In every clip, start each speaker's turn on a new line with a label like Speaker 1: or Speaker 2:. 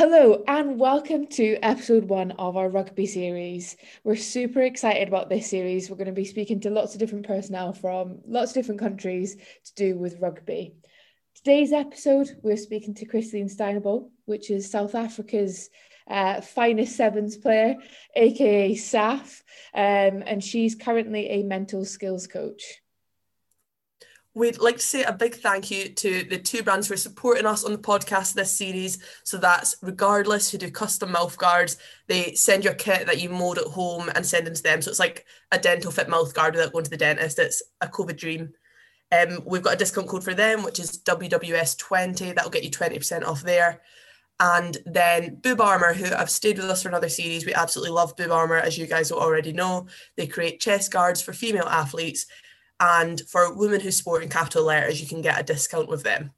Speaker 1: Hello and welcome to episode one of our rugby series. We're super excited about this series. We're going to be speaking to lots of different personnel from lots of different countries to do with rugby. Today's episode, we're speaking to Christine Steinable, which is South Africa's uh, finest sevens player, aka SAF, um, and she's currently a mental skills coach.
Speaker 2: We'd like to say a big thank you to the two brands who are supporting us on the podcast this series. So that's Regardless, who do custom mouth guards. They send you a kit that you mold at home and send them to them. So it's like a dental fit mouth guard without going to the dentist. It's a COVID dream. Um, we've got a discount code for them, which is WWS20. That'll get you 20% off there. And then Boob Armour, who have stayed with us for another series. We absolutely love Boob Armour, as you guys will already know. They create chest guards for female athletes and for women who sport in capital letters, you can get a discount with them.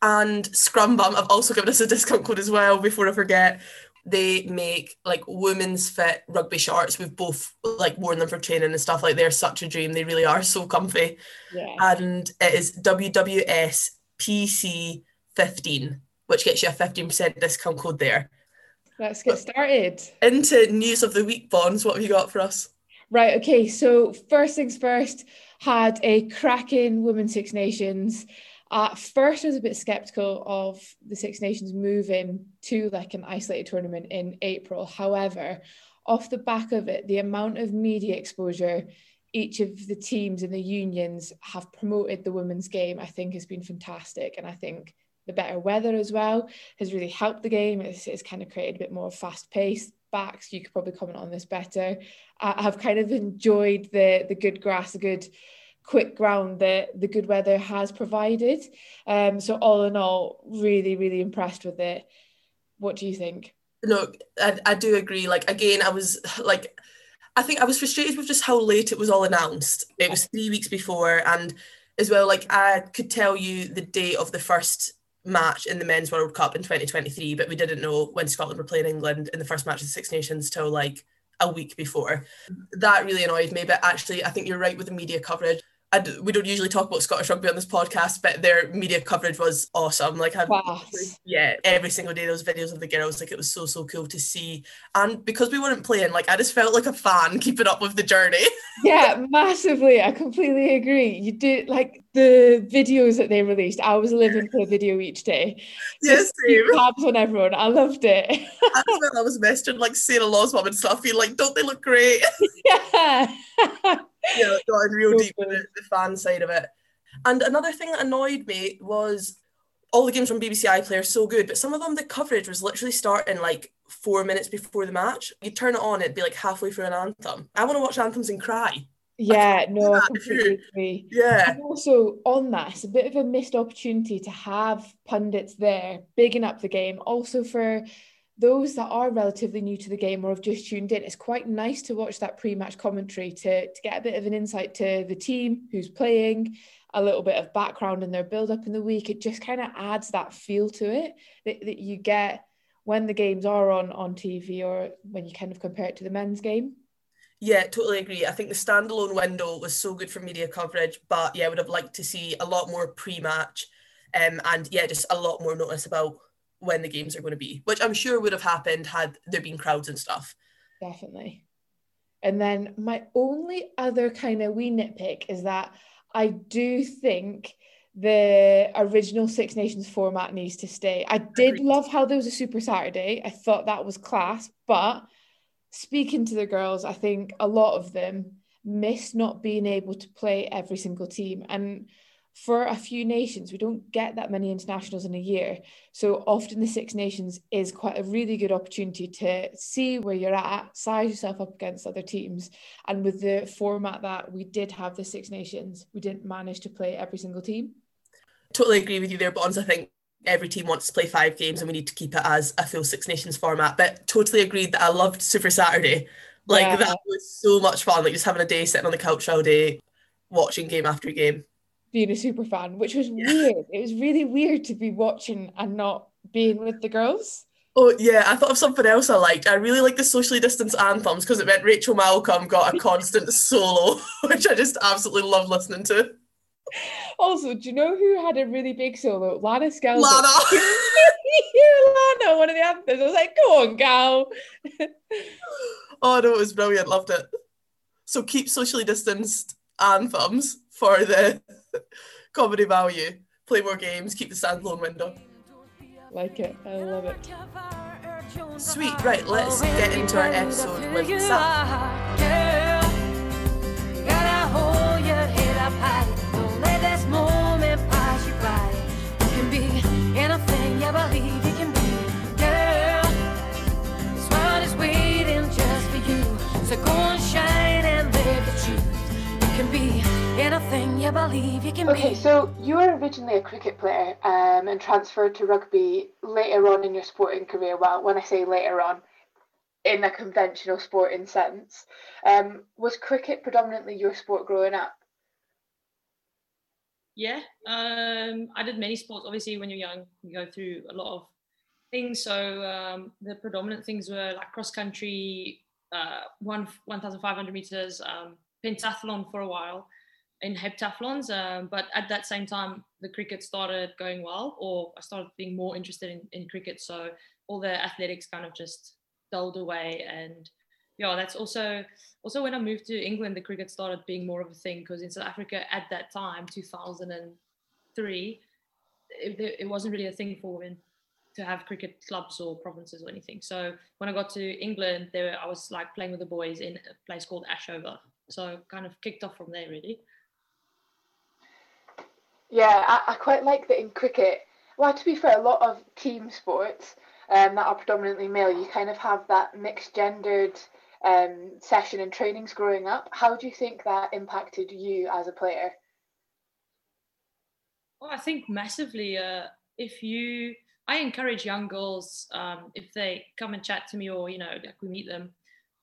Speaker 2: And Scrum Bum have also given us a discount code as well, before I forget. They make like women's fit rugby shorts. We've both like worn them for training and stuff. Like they're such a dream. They really are so comfy. Yeah. And it is WWS PC 15, which gets you a 15% discount code there.
Speaker 1: Let's get started.
Speaker 2: Into news of the week, Bonds. What have you got for us?
Speaker 1: Right, okay, so first things first, had a cracking Women's Six Nations. At first, I was a bit skeptical of the Six Nations moving to like an isolated tournament in April. However, off the back of it, the amount of media exposure each of the teams and the unions have promoted the women's game, I think has been fantastic. And I think the better weather as well has really helped the game. It's, it's kind of created a bit more fast pace backs. You could probably comment on this better. I have kind of enjoyed the the good grass, the good quick ground that the good weather has provided. Um, so all in all, really, really impressed with it. What do you think?
Speaker 2: No, I, I do agree. Like again, I was like, I think I was frustrated with just how late it was all announced. It was three weeks before, and as well, like I could tell you the date of the first match in the men's World Cup in 2023, but we didn't know when Scotland were playing England in the first match of the Six Nations till like a week before. That really annoyed me, but actually, I think you're right with the media coverage. D- we don't usually talk about Scottish rugby on this podcast, but their media coverage was awesome. Like, I've, yeah, every single day those videos of the girls, like it was so so cool to see. And because we weren't playing, like I just felt like a fan keeping up with the journey.
Speaker 1: yeah, massively. I completely agree. You did like the videos that they released. I was living for a video each day.
Speaker 2: Yes, yeah,
Speaker 1: tabs on everyone. I loved it.
Speaker 2: I was messaging like Sarah Law's mom and stuff, being like, "Don't they look great?"
Speaker 1: Yeah
Speaker 2: yeah, got in real deep with the, the fan side of it. And another thing that annoyed me was all the games from BBC iPlayer are so good, but some of them the coverage was literally starting like four minutes before the match. You turn it on, it'd be like halfway through an anthem. I want to watch anthems and cry.
Speaker 1: Yeah, no, I completely agree.
Speaker 2: Yeah.
Speaker 1: And also on that, it's a bit of a missed opportunity to have pundits there bigging up the game. Also for those that are relatively new to the game or have just tuned in, it's quite nice to watch that pre-match commentary to, to get a bit of an insight to the team who's playing, a little bit of background in their build-up in the week. It just kind of adds that feel to it that, that you get when the games are on on TV or when you kind of compare it to the men's game.
Speaker 2: Yeah, totally agree. I think the standalone window was so good for media coverage, but yeah, I would have liked to see a lot more pre-match um, and yeah, just a lot more notice about when the games are going to be, which I'm sure would have happened had there been crowds and stuff.
Speaker 1: Definitely. And then my only other kind of wee nitpick is that I do think the original Six Nations format needs to stay. I did Agreed. love how there was a Super Saturday. I thought that was class, but speaking to the girls, I think a lot of them miss not being able to play every single team. And for a few nations, we don't get that many internationals in a year. So often the Six Nations is quite a really good opportunity to see where you're at, size yourself up against other teams. And with the format that we did have the Six Nations, we didn't manage to play every single team.
Speaker 2: Totally agree with you there, Bonds. I think every team wants to play five games and we need to keep it as a full Six Nations format. But totally agreed that I loved Super Saturday. Like yeah. that was so much fun. Like just having a day sitting on the couch all day, watching game after game
Speaker 1: being a super fan, which was yeah. weird. It was really weird to be watching and not being with the girls.
Speaker 2: Oh yeah, I thought of something else I liked. I really like the socially distanced anthems because it meant Rachel Malcolm got a constant solo, which I just absolutely love listening to.
Speaker 1: Also, do you know who had a really big solo? Lana Skeldon.
Speaker 2: Lana.
Speaker 3: Lana, one of the anthems. I was like, go on, gal.
Speaker 2: oh no, it was brilliant. Loved it. So keep socially distanced anthems for the comedy value. Play more games. Keep the standalone window.
Speaker 3: Like it. I love it.
Speaker 2: Sweet. Right. Let's get into our episode with Sam.
Speaker 1: anything you believe you can okay, be. so you were originally a cricket player um, and transferred to rugby later on in your sporting career. Well, when I say later on, in a conventional sporting sense. Um, was cricket predominantly your sport growing up?
Speaker 4: Yeah, um, I did many sports. Obviously, when you're young, you go through a lot of things. So um, the predominant things were like cross country, uh, one 1,500 meters, um, pentathlon for a while, in heptathlons. Um, but at that same time, the cricket started going well, or I started being more interested in, in cricket. So all the athletics kind of just dulled away. And yeah, that's also also when I moved to England, the cricket started being more of a thing because in South Africa at that time, 2003, it, it wasn't really a thing for women to have cricket clubs or provinces or anything. So when I got to England, there I was like playing with the boys in a place called Ashover. So kind of kicked off from there really.
Speaker 1: Yeah, I, I quite like that in cricket. Well, to be fair, a lot of team sports um, that are predominantly male, you kind of have that mixed gendered um, session and trainings growing up. How do you think that impacted you as a player?
Speaker 4: Well, I think massively. Uh, if you, I encourage young girls um, if they come and chat to me or you know like we meet them,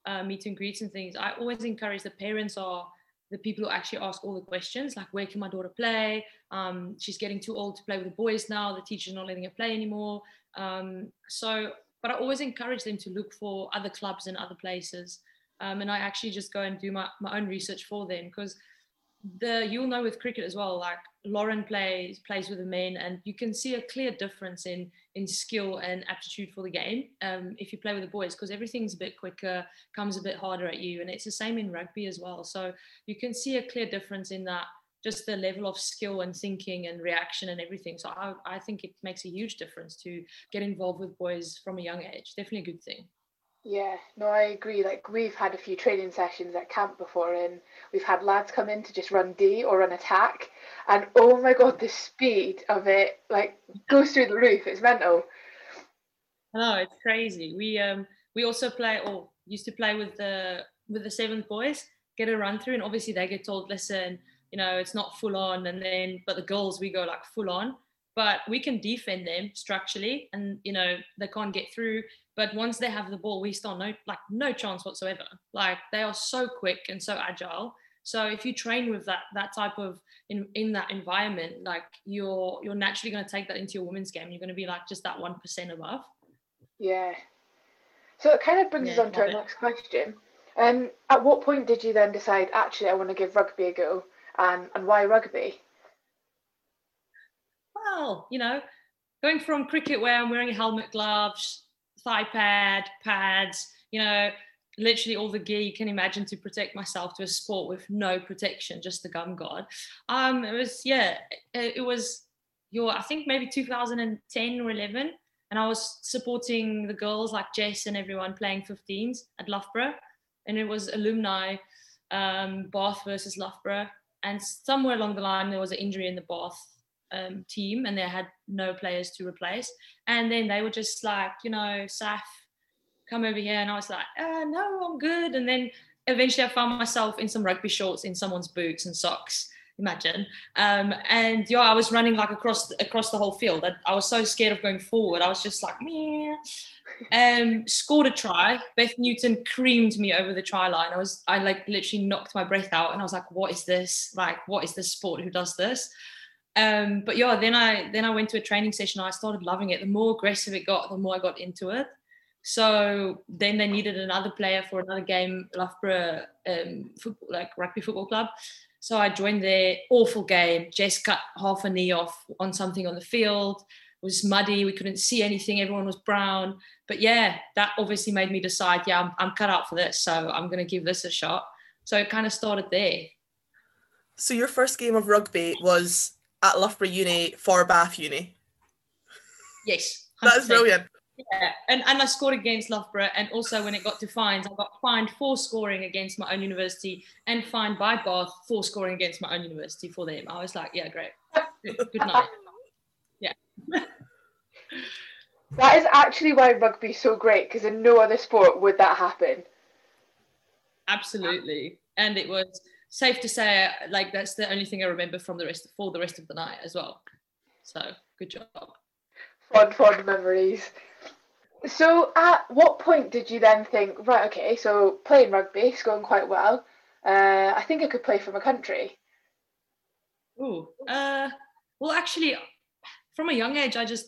Speaker 4: uh, meet and greets and things. I always encourage the parents are the people who actually ask all the questions, like where can my daughter play? Um, she's getting too old to play with the boys now. The teacher's not letting her play anymore. Um, so, but I always encourage them to look for other clubs and other places. Um, and I actually just go and do my, my own research for them because the you'll know with cricket as well like lauren plays plays with the men and you can see a clear difference in in skill and aptitude for the game um, if you play with the boys because everything's a bit quicker comes a bit harder at you and it's the same in rugby as well. So you can see a clear difference in that just the level of skill and thinking and reaction and everything. So I, I think it makes a huge difference to get involved with boys from a young age. Definitely a good thing
Speaker 1: yeah, no, I agree. Like we've had a few training sessions at camp before, and we've had lads come in to just run D or run attack, and oh my god, the speed of it like goes through the roof. It's mental.
Speaker 4: Oh, it's crazy. We um we also play or used to play with the with the seventh boys, get a run through, and obviously they get told, listen, you know, it's not full on, and then but the girls we go like full on, but we can defend them structurally, and you know they can't get through but once they have the ball, we still no like no chance whatsoever. Like they are so quick and so agile. So if you train with that that type of in in that environment, like you're you're naturally going to take that into your women's game. You're going to be like just that one percent above.
Speaker 1: Yeah. So it kind of brings yeah, us on to our it. next question. Um, at what point did you then decide actually I want to give rugby a go, and and why rugby?
Speaker 4: Well, you know, going from cricket where I'm wearing a helmet, gloves, thigh pad, pads, you know, literally all the gear you can imagine to protect myself to a sport with no protection, just the gum guard. Um, it was, yeah, it, was your, I think maybe 2010 or 11. And I was supporting the girls like Jess and everyone playing 15s at Loughborough. And it was alumni um, Bath versus Loughborough. And somewhere along the line, there was an injury in the Bath um, team and they had no players to replace. And then they were just like, you know, Saf, come over here. And I was like, uh, no, I'm good. And then eventually I found myself in some rugby shorts in someone's boots and socks. Imagine, um, and yeah, I was running like across across the whole field. I, I was so scared of going forward. I was just like, Meh. um, scored a try. Beth Newton creamed me over the try line. I was, I like literally knocked my breath out, and I was like, "What is this? Like, what is this sport? Who does this?" Um, but yeah, then I then I went to a training session. I started loving it. The more aggressive it got, the more I got into it. So then they needed another player for another game, Loughborough um, football, like rugby football club. So I joined their awful game. Jess cut half a knee off on something on the field. It was muddy. We couldn't see anything. Everyone was brown. But yeah, that obviously made me decide, yeah, I'm, I'm cut out for this. So I'm going to give this a shot. So it kind of started there.
Speaker 2: So your first game of rugby was at Loughborough Uni for Bath Uni?
Speaker 4: Yes.
Speaker 2: That's brilliant.
Speaker 4: Yeah, and, and I scored against Loughborough, and also when it got to fines, I got fined for scoring against my own university and fined by Bath for scoring against my own university for them. I was like, yeah, great. Good, good night. Yeah.
Speaker 1: that is actually why rugby's so great, because in no other sport would that happen.
Speaker 4: Absolutely. And it was safe to say, like, that's the only thing I remember from the rest for the rest of the night as well. So good job.
Speaker 1: Fond, fond memories. So, at what point did you then think, right, okay, so playing rugby is going quite well. Uh, I think I could play for my country.
Speaker 4: Oh, uh, well, actually, from a young age, I just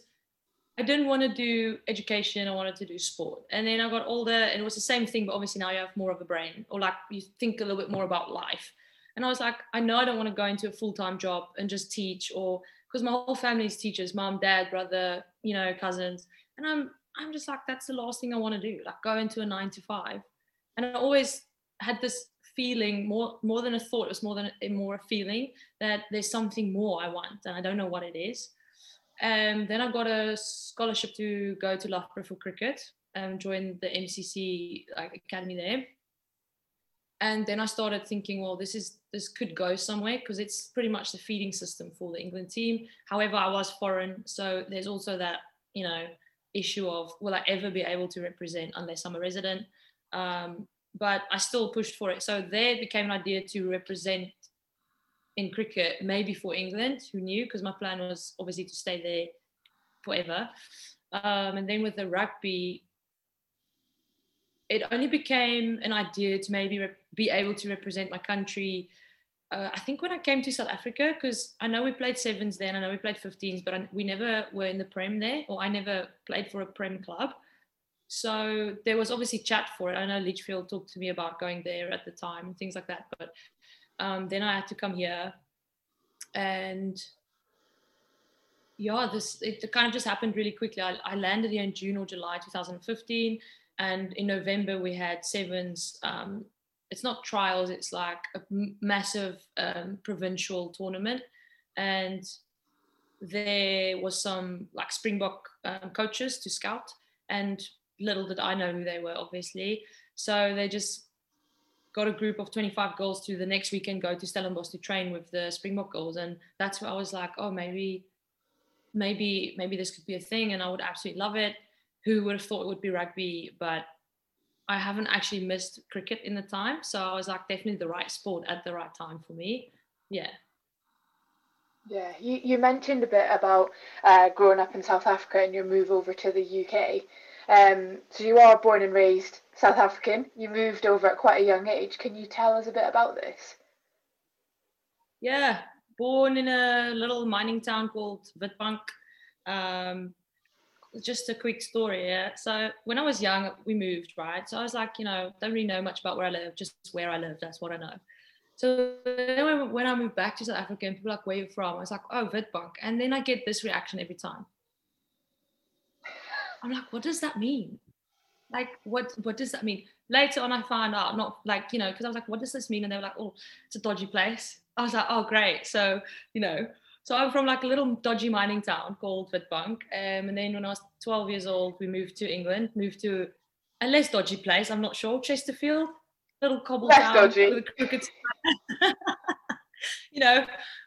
Speaker 4: I didn't want to do education. I wanted to do sport. And then I got older, and it was the same thing, but obviously now you have more of a brain, or like you think a little bit more about life. And I was like, I know I don't want to go into a full time job and just teach, or because my whole family is teachers, mom, dad, brother, you know, cousins, and I'm I'm just like, that's the last thing I want to do, like go into a nine to five. And I always had this feeling more more than a thought, it was more than a, more a feeling that there's something more I want, and I don't know what it is. Um, then I got a scholarship to go to Loughborough for cricket and join the MCC like academy there. And then I started thinking, well, this is this could go somewhere because it's pretty much the feeding system for the England team. However, I was foreign, so there's also that you know issue of will I ever be able to represent unless I'm a resident? Um, but I still pushed for it. So there became an idea to represent in cricket, maybe for England, who knew? Because my plan was obviously to stay there forever. Um, and then with the rugby, it only became an idea to maybe rep- be able to represent my country uh, I think when I came to South Africa, because I know we played sevens then, I know we played 15s, but I, we never were in the Prem there, or I never played for a Prem club. So there was obviously chat for it. I know Lichfield talked to me about going there at the time and things like that. But um, then I had to come here, and yeah, this it kind of just happened really quickly. I, I landed here in June or July 2015, and in November we had sevens um, it's not trials it's like a massive um, provincial tournament. And there was some like springbok um, coaches to scout. And little did i know who they were obviously. So they just got a group of 25 girls to the next weekend go to stellenbosch to train with the springbok girls and that's where i was like oh maybe maybe maybe this could be a thing and i would absolutely love it who would have thought it would be rugby but I haven't actually missed cricket in the time. So I was like, definitely the right sport at the right time for me. Yeah.
Speaker 1: Yeah, you, you mentioned a bit about uh, growing up in South Africa and your move over to the UK. Um, so you are born and raised South African. You moved over at quite a young age. Can you tell us a bit about this?
Speaker 4: Yeah, born in a little mining town called Witbank. Um, just a quick story. Yeah. So when I was young, we moved, right? So I was like, you know, don't really know much about where I live, just where I live. That's what I know. So when I moved back to South Africa and people like, where you from? I was like, oh, Witbank. And then I get this reaction every time. I'm like, what does that mean? Like, what what does that mean? Later on, I found out, not like, you know, because I was like, what does this mean? And they were like, oh, it's a dodgy place. I was like, oh, great. So, you know, so I'm from like a little dodgy mining town called Witbank. Um, and then when I was 12 years old, we moved to England, moved to a less dodgy place. I'm not sure, Chesterfield, little cobble less town dodgy. with a crooked. you know,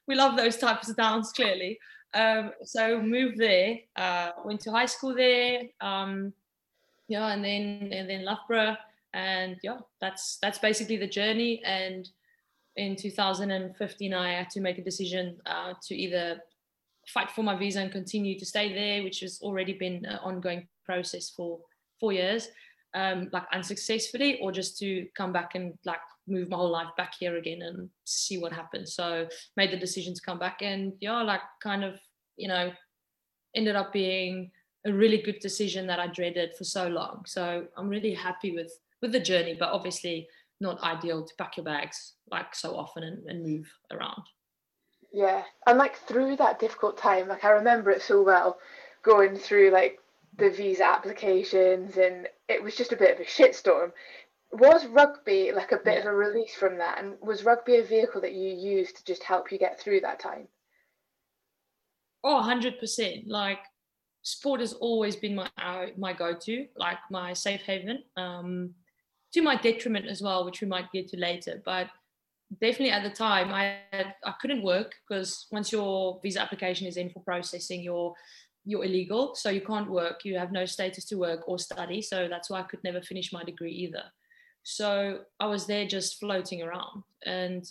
Speaker 4: we love those types of towns clearly. Um, so moved there, uh, went to high school there. Um, yeah, and then and then Loughborough, and yeah, that's that's basically the journey. And in 2015, I had to make a decision uh, to either fight for my visa and continue to stay there, which has already been an ongoing process for four years, um, like unsuccessfully, or just to come back and like move my whole life back here again and see what happens. So made the decision to come back, and yeah, like kind of you know ended up being a really good decision that I dreaded for so long. So I'm really happy with with the journey, but obviously not ideal to pack your bags like so often and, and move around.
Speaker 1: Yeah, and like through that difficult time, like I remember it so well going through like the visa applications and it was just a bit of a shitstorm. Was rugby like a bit yeah. of a release from that? And was rugby a vehicle that you used to just help you get through that time?
Speaker 4: Oh, 100%. Like sport has always been my uh, my go-to, like my safe haven. Um, to my detriment as well, which we might get to later. But definitely at the time, I had, I couldn't work because once your visa application is in for processing, you're you're illegal, so you can't work. You have no status to work or study, so that's why I could never finish my degree either. So I was there just floating around, and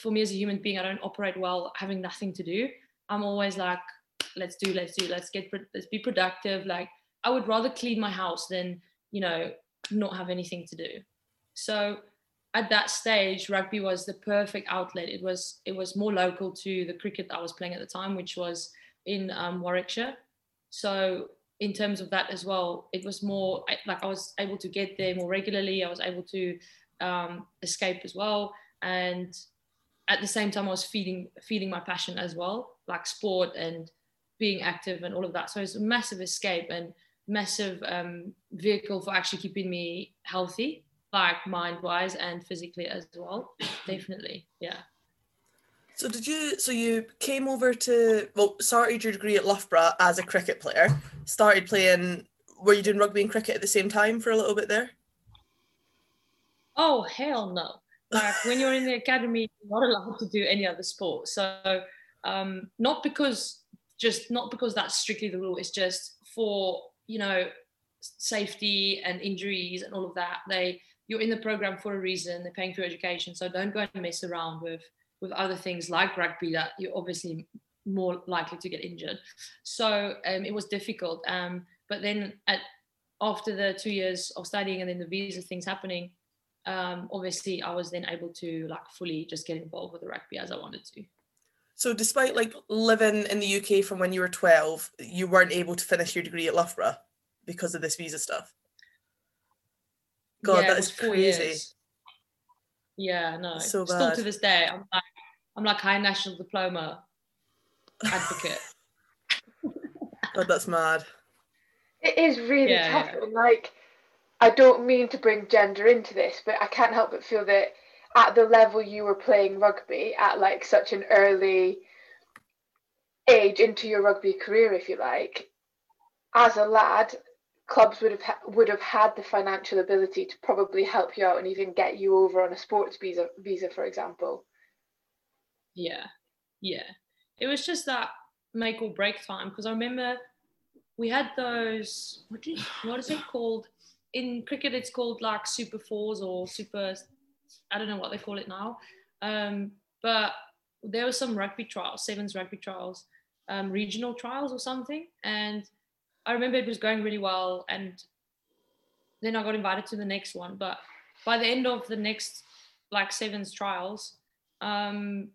Speaker 4: for me as a human being, I don't operate well having nothing to do. I'm always like, let's do, let's do, let's get, let's be productive. Like I would rather clean my house than you know not have anything to do. So at that stage, rugby was the perfect outlet. It was it was more local to the cricket I was playing at the time, which was in um, Warwickshire. So in terms of that as well, it was more like I was able to get there more regularly. I was able to um, escape as well, and at the same time, I was feeding feeding my passion as well, like sport and being active and all of that. So it's a massive escape and massive um, vehicle for actually keeping me healthy, like mind wise and physically as well. Definitely, yeah.
Speaker 2: So did you? So you came over to well, started your degree at Loughborough as a cricket player. Started playing. Were you doing rugby and cricket at the same time for a little bit there?
Speaker 4: Oh hell no! Like when you're in the academy, you're not allowed to do any other sport. So um, not because just not because that's strictly the rule. It's just for you know safety and injuries and all of that they you're in the program for a reason they're paying for your education so don't go and mess around with with other things like rugby that you're obviously more likely to get injured so um, it was difficult um, but then at after the two years of studying and then the visa things happening um, obviously i was then able to like fully just get involved with the rugby as i wanted to
Speaker 2: so despite like living in the UK from when you were 12, you weren't able to finish your degree at Loughborough because of this visa stuff. God, yeah, that is crazy. Years.
Speaker 4: Yeah, no. So bad. Still to this day, I'm like I'm like high national diploma advocate.
Speaker 2: God, that's mad.
Speaker 1: It is really yeah, tough. Yeah. Like I don't mean to bring gender into this, but I can't help but feel that at the level you were playing rugby at like such an early age into your rugby career, if you like, as a lad, clubs would have ha- would have had the financial ability to probably help you out and even get you over on a sports visa, visa, for example.
Speaker 4: Yeah, yeah. It was just that make or break time because I remember we had those. What is what is it called? In cricket, it's called like super fours or super I don't know what they call it now. Um, but there were some rugby trials, sevens rugby trials, um, regional trials or something. And I remember it was going really well. And then I got invited to the next one. But by the end of the next like sevens trials, um,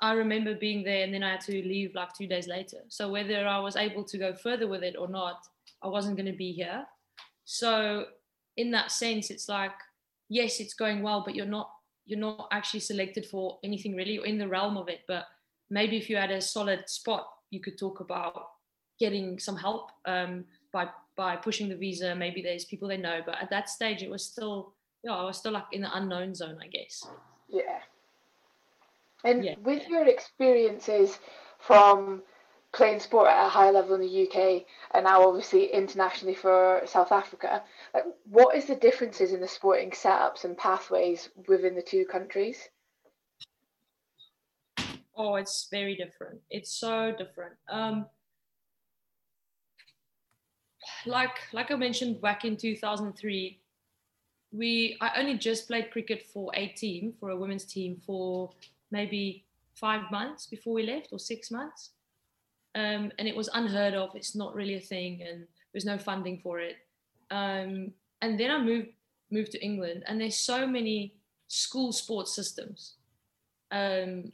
Speaker 4: I remember being there and then I had to leave like two days later. So whether I was able to go further with it or not, I wasn't going to be here. So in that sense, it's like yes, it's going well, but you're not you're not actually selected for anything really or in the realm of it. But maybe if you had a solid spot, you could talk about getting some help um, by by pushing the visa. Maybe there's people they know, but at that stage, it was still yeah, I was still like in the unknown zone, I guess.
Speaker 1: Yeah. And yeah. with your experiences from playing sport at a high level in the UK and now obviously internationally for South Africa. Like, what is the differences in the sporting setups and pathways within the two countries?
Speaker 4: Oh, it's very different. It's so different. Um, like like I mentioned back in 2003, we I only just played cricket for a team for a women's team for maybe five months before we left or six months um, and it was unheard of. It's not really a thing, and there's no funding for it. Um, and then I moved moved to England, and there's so many school sports systems, um,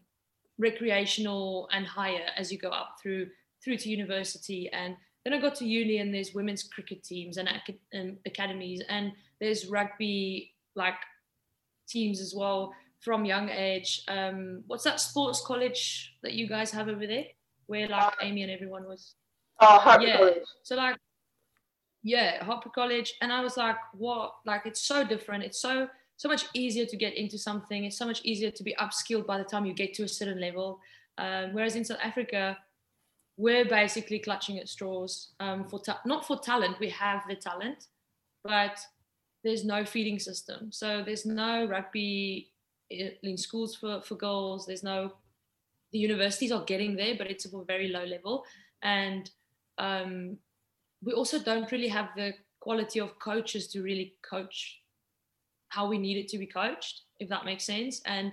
Speaker 4: recreational and higher as you go up through through to university. And then I got to uni, and there's women's cricket teams and, and academies, and there's rugby like teams as well from young age. Um, what's that sports college that you guys have over there? Where like uh, Amy and everyone was?
Speaker 1: Oh, Hartpury
Speaker 4: yeah.
Speaker 1: College.
Speaker 4: So like, yeah, Hartpury College, and I was like, what? Like, it's so different. It's so so much easier to get into something. It's so much easier to be upskilled by the time you get to a certain level. Um, whereas in South Africa, we're basically clutching at straws um, for ta- not for talent. We have the talent, but there's no feeding system. So there's no rugby in schools for, for girls. There's no the universities are getting there, but it's at a very low level. And um, we also don't really have the quality of coaches to really coach how we need it to be coached, if that makes sense. And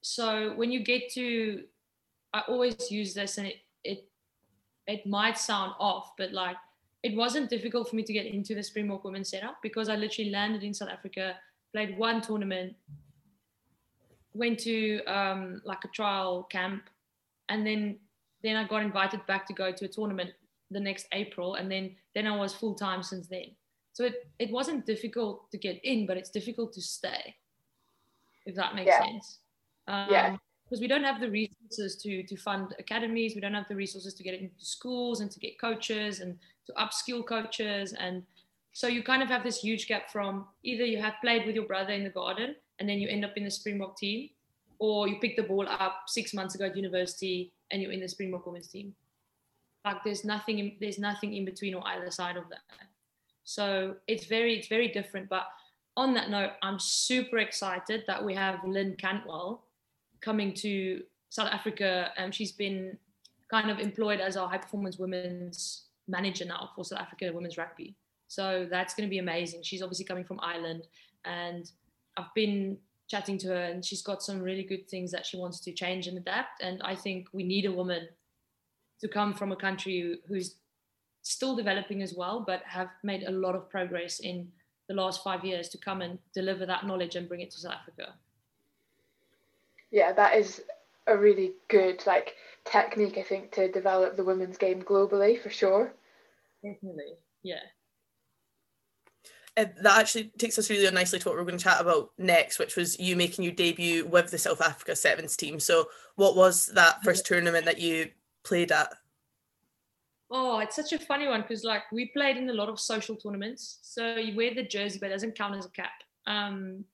Speaker 4: so when you get to, I always use this, and it it it might sound off, but like it wasn't difficult for me to get into the Springbok women setup because I literally landed in South Africa, played one tournament, went to um, like a trial camp, and then then I got invited back to go to a tournament the next April, and then then I was full time since then. So it, it wasn't difficult to get in, but it's difficult to stay, if that makes
Speaker 1: Yeah.
Speaker 4: sense. Um,
Speaker 1: Yeah.
Speaker 4: Because we don't have the resources to, to fund academies, we don't have the resources to get into schools and to get coaches and to upskill coaches. And so you kind of have this huge gap from either you have played with your brother in the garden and then you end up in the Springbok team, or you pick the ball up six months ago at university and you're in the Springbok women's team. Like there's nothing, in, there's nothing in between or either side of that. So it's very, it's very different. But on that note, I'm super excited that we have Lynne Cantwell coming to South Africa. And she's been kind of employed as our high performance women's manager now for South Africa women's rugby. So that's going to be amazing. She's obviously coming from Ireland, and I've been chatting to her, and she's got some really good things that she wants to change and adapt. And I think we need a woman to come from a country who's still developing as well, but have made a lot of progress in the last five years to come and deliver that knowledge and bring it to South Africa.
Speaker 1: Yeah, that is a really good like technique I think to develop the women's game globally for sure.
Speaker 4: Definitely, yeah.
Speaker 2: Uh, that actually takes us really nicely to what we're going to chat about next, which was you making your debut with the South Africa Sevens team. So, what was that first tournament that you played at?
Speaker 4: Oh, it's such a funny one because like we played in a lot of social tournaments. So you wear the jersey, but it doesn't count as a cap. Um,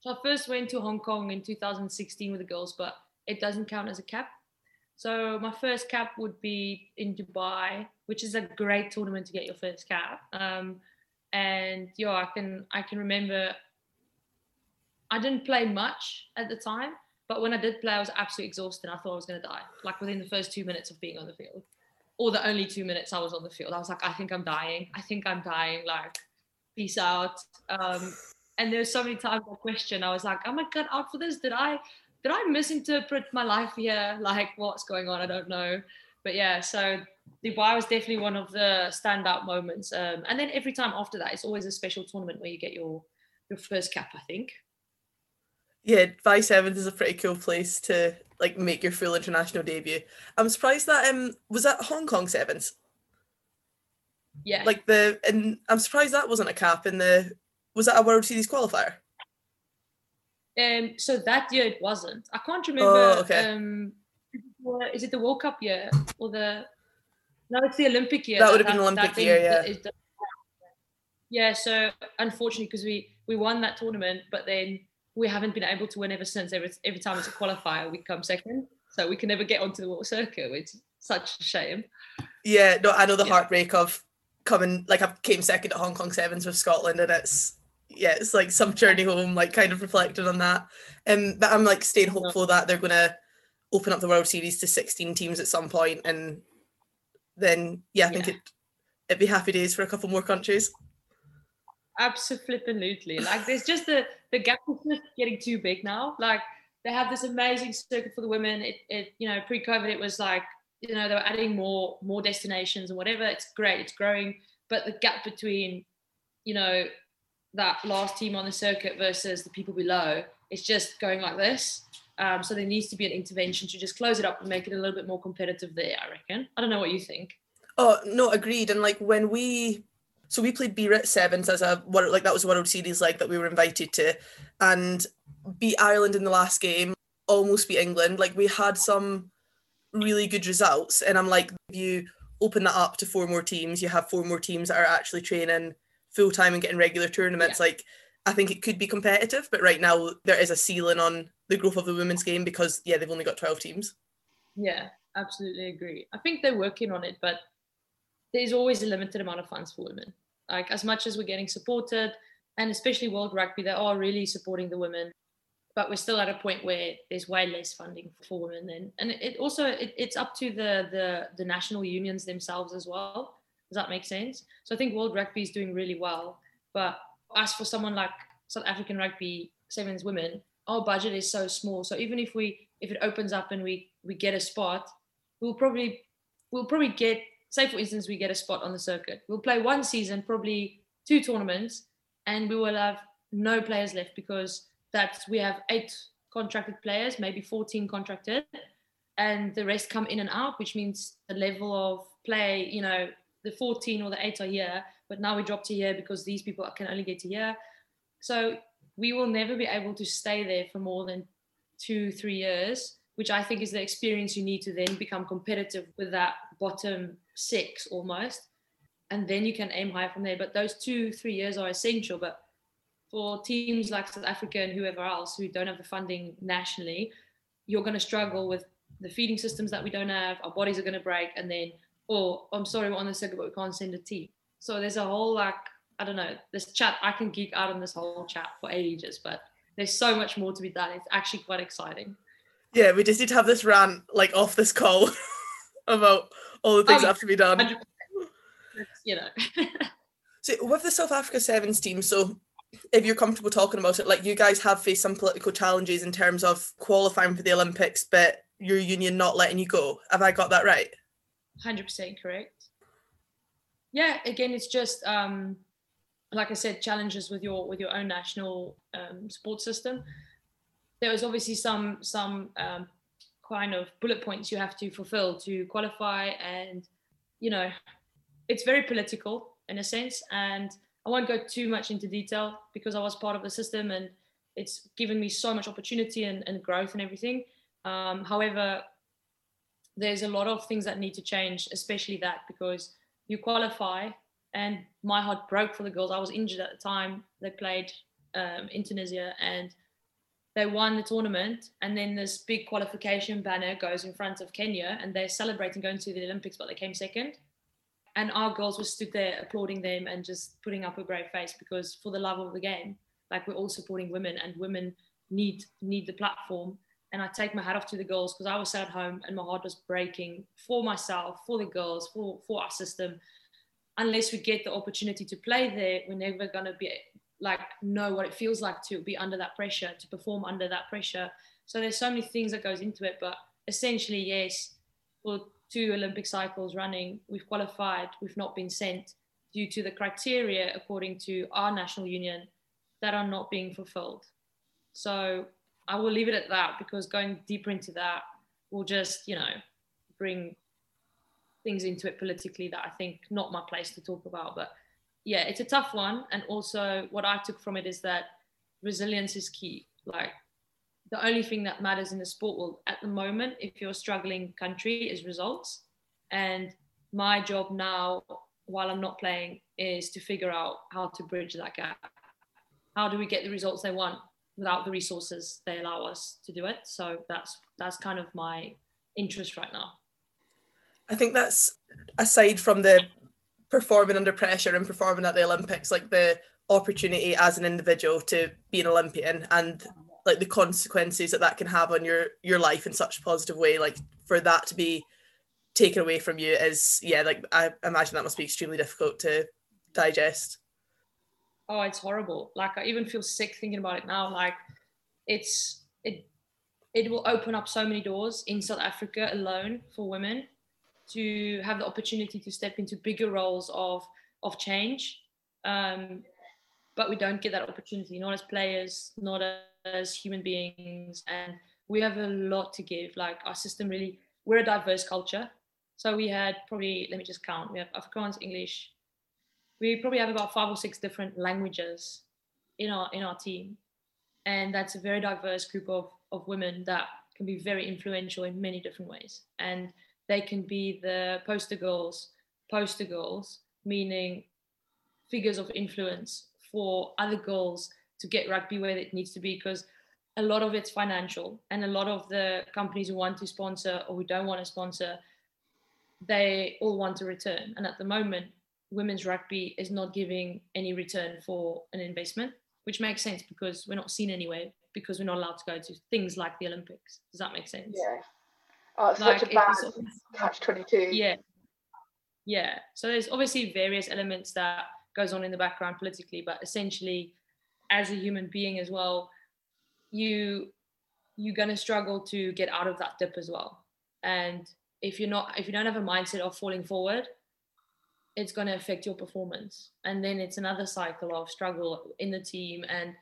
Speaker 4: so I first went to Hong Kong in 2016 with the girls, but it doesn't count as a cap. So my first cap would be in Dubai, which is a great tournament to get your first cap. Um, and yeah, I can I can remember. I didn't play much at the time, but when I did play, I was absolutely exhausted. I thought I was going to die, like within the first two minutes of being on the field or the only two minutes I was on the field. I was like, I think I'm dying. I think I'm dying. Like, peace out. Um, and there's so many times I questioned. I was like, am I cut out for this? Did I did I misinterpret my life here? Like, what's going on? I don't know. But yeah, so Dubai was definitely one of the standout moments. Um, and then every time after that, it's always a special tournament where you get your your first cap. I think.
Speaker 2: Yeah, Dubai Sevens is a pretty cool place to like make your full international debut. I'm surprised that um was that Hong Kong Sevens.
Speaker 4: Yeah.
Speaker 2: Like the and I'm surprised that wasn't a cap in the was that a World Series qualifier?
Speaker 4: Um, so that year it wasn't. I can't remember.
Speaker 2: Oh, okay.
Speaker 4: Um, is it the World Cup year or the? No, it's the Olympic year.
Speaker 2: That would have been Olympic
Speaker 4: thing
Speaker 2: year, yeah.
Speaker 4: the- yeah. So unfortunately, because we we won that tournament, but then we haven't been able to win ever since. Every every time it's a qualifier, we come second, so we can never get onto the world circuit, which is such a shame.
Speaker 2: Yeah, no, I know the
Speaker 4: Yeah.
Speaker 2: heartbreak of coming like I came second at Hong Kong Sevens with Scotland and it's yeah, it's like some journey home, like kind of reflected on that. Um but I'm like staying hopeful that they're gonna open up the World Series to 16 teams at some point and then yeah, I think
Speaker 4: Yeah.
Speaker 2: it it'd be happy days for a couple more countries.
Speaker 4: Absolutely. Like there's just the the gap is just getting too big now. Like they have this amazing circuit for the women. It it you know pre-COVID it was like you know they were adding more more destinations and whatever. It's great. It's growing, but the gap between you know that last team on the circuit versus the people below is just going like this. Um, so there needs to be an intervention to just close it up and make it a little bit more competitive there. I reckon. I don't know what you think.
Speaker 2: Oh no, agreed. And like when we so we played Biarritz Sevens as a world like that was a World Series leg that we were invited to and beat Ireland in the last game, almost beat England. Like we had some really good results. And I'm like, if you open that up to four more teams, you have four more teams that are actually training full time and getting regular tournaments. Yeah. Like, I think it could be competitive, but right now there is a ceiling on the growth of the women's game because, yeah, they've only got 12 teams.
Speaker 4: Yeah, absolutely agree. I think they're working on it, but there's always a limited amount of funds for women. Like, as much as we're getting supported, and especially World Rugby, they are really supporting the women but we're still at a point where there's way less funding for women and and it also it, it's up to the, the the national unions themselves as well does that make sense so i think world rugby is doing really well but as for someone like south african rugby sevens women our budget is so small so even if we if it opens up and we we get a spot we'll probably we'll probably get say for instance we get a spot on the circuit we'll play one season probably two tournaments and we will have no players left because that we have eight contracted players, maybe 14 contracted, and the rest come in and out, which means the level of play, you know, the 14 or the eight are here, but now we drop to here because these people can only get to here. So we will never be able to stay there for more than two, three years, which I think is the experience you need to then become competitive with that bottom six almost. And then you can aim higher from there. But those two, three years are essential. But for teams like South Africa and whoever else who don't have the funding nationally, you're going to struggle with the feeding systems that we don't have. Our bodies are going to break, and then, oh, I'm sorry, we're on the circuit, but we can't send a team. So there's a whole like I don't know this chat. I can geek out on this whole chat for ages, but there's so much more to be done. It's actually quite exciting.
Speaker 2: Yeah, we just need to have this rant like off this call about all the things oh, that have to be done.
Speaker 4: You know.
Speaker 2: so with the South Africa Sevens team, so if you're comfortable talking about it, like you guys have faced some political challenges in terms of qualifying for the Olympics, but your union not letting you go. Have I got that right?
Speaker 4: 100% correct. Yeah, again, it's just um, like I said, challenges with your with your own national um, sports system. There was obviously some some um, kind of bullet points you have to fulfill to qualify, and you know, it's very political in a sense, and I won't go too much into detail because I was part of the system and it's given me so much opportunity and, and growth and everything. Um, however, there's a lot of things that need to change, especially that because you qualify and my heart broke for the girls. I was injured at the time. They played um, in Tunisia and they won the tournament. And then this big qualification banner goes in front of Kenya and they're celebrating going to the Olympics, but they came second and our girls were stood there applauding them and just putting up a great face because for the love of the game like we're all supporting women and women need need the platform and i take my hat off to the girls because i was sat at home and my heart was breaking for myself for the girls for for our system unless we get the opportunity to play there we're never going to be like know what it feels like to be under that pressure to perform under that pressure so there's so many things that goes into it but essentially yes for two Olympic cycles running, we've qualified, we've not been sent due to the criteria, according to our national union, that are not being fulfilled. So I will leave it at that because going deeper into that will just, you know, bring things into it politically that I think not my place to talk about. But yeah, it's a tough one. And also, what I took from it is that resilience is key. Like, the only thing that matters in the sport world at the moment, if you're a struggling country, is results. And my job now, while I'm not playing, is to figure out how to bridge that gap. How do we get the results they want without the resources they allow us to do it? So that's that's kind of my interest right now.
Speaker 2: I think that's aside from the performing under pressure and performing at the Olympics, like the opportunity as an individual to be an Olympian and like the consequences that that can have on your your life in such a positive way like for that to be taken away from you is yeah like i imagine that must be extremely difficult to digest.
Speaker 4: Oh it's horrible. Like i even feel sick thinking about it now. Like it's it it will open up so many doors in south africa alone for women to have the opportunity to step into bigger roles of of change. Um, but we don't get that opportunity not as players not as human beings. And we have a lot to give. Like our system really we're a diverse culture. So we had probably let me just count. We have afrikaans english. We probably have about five or six different languages in our in our team. And that's a very diverse group of, of women that can be very influential in many different ways. And they can be the poster girls, poster girls, meaning figures of influence for other girls to get rugby where it needs to be because a lot of it's financial and a lot of the companies who want to sponsor or who don't want to sponsor they all want a return. And at the moment women's rugby is not giving any return for an investment which makes sense because we're not seen anywhere because we're not allowed to go to things like the olympics. Does that make sense?
Speaker 1: Yeah oh it's like, such a bad catch 22
Speaker 4: yeah. Yeah. So there's obviously various elements that goes on in the background politically but essentially as a human being as well you you're going to struggle to get out of that dip as well. And if you're not if you don't have a mindset of falling forward it's going to affect your performance. And then it's another cycle of struggle in the team and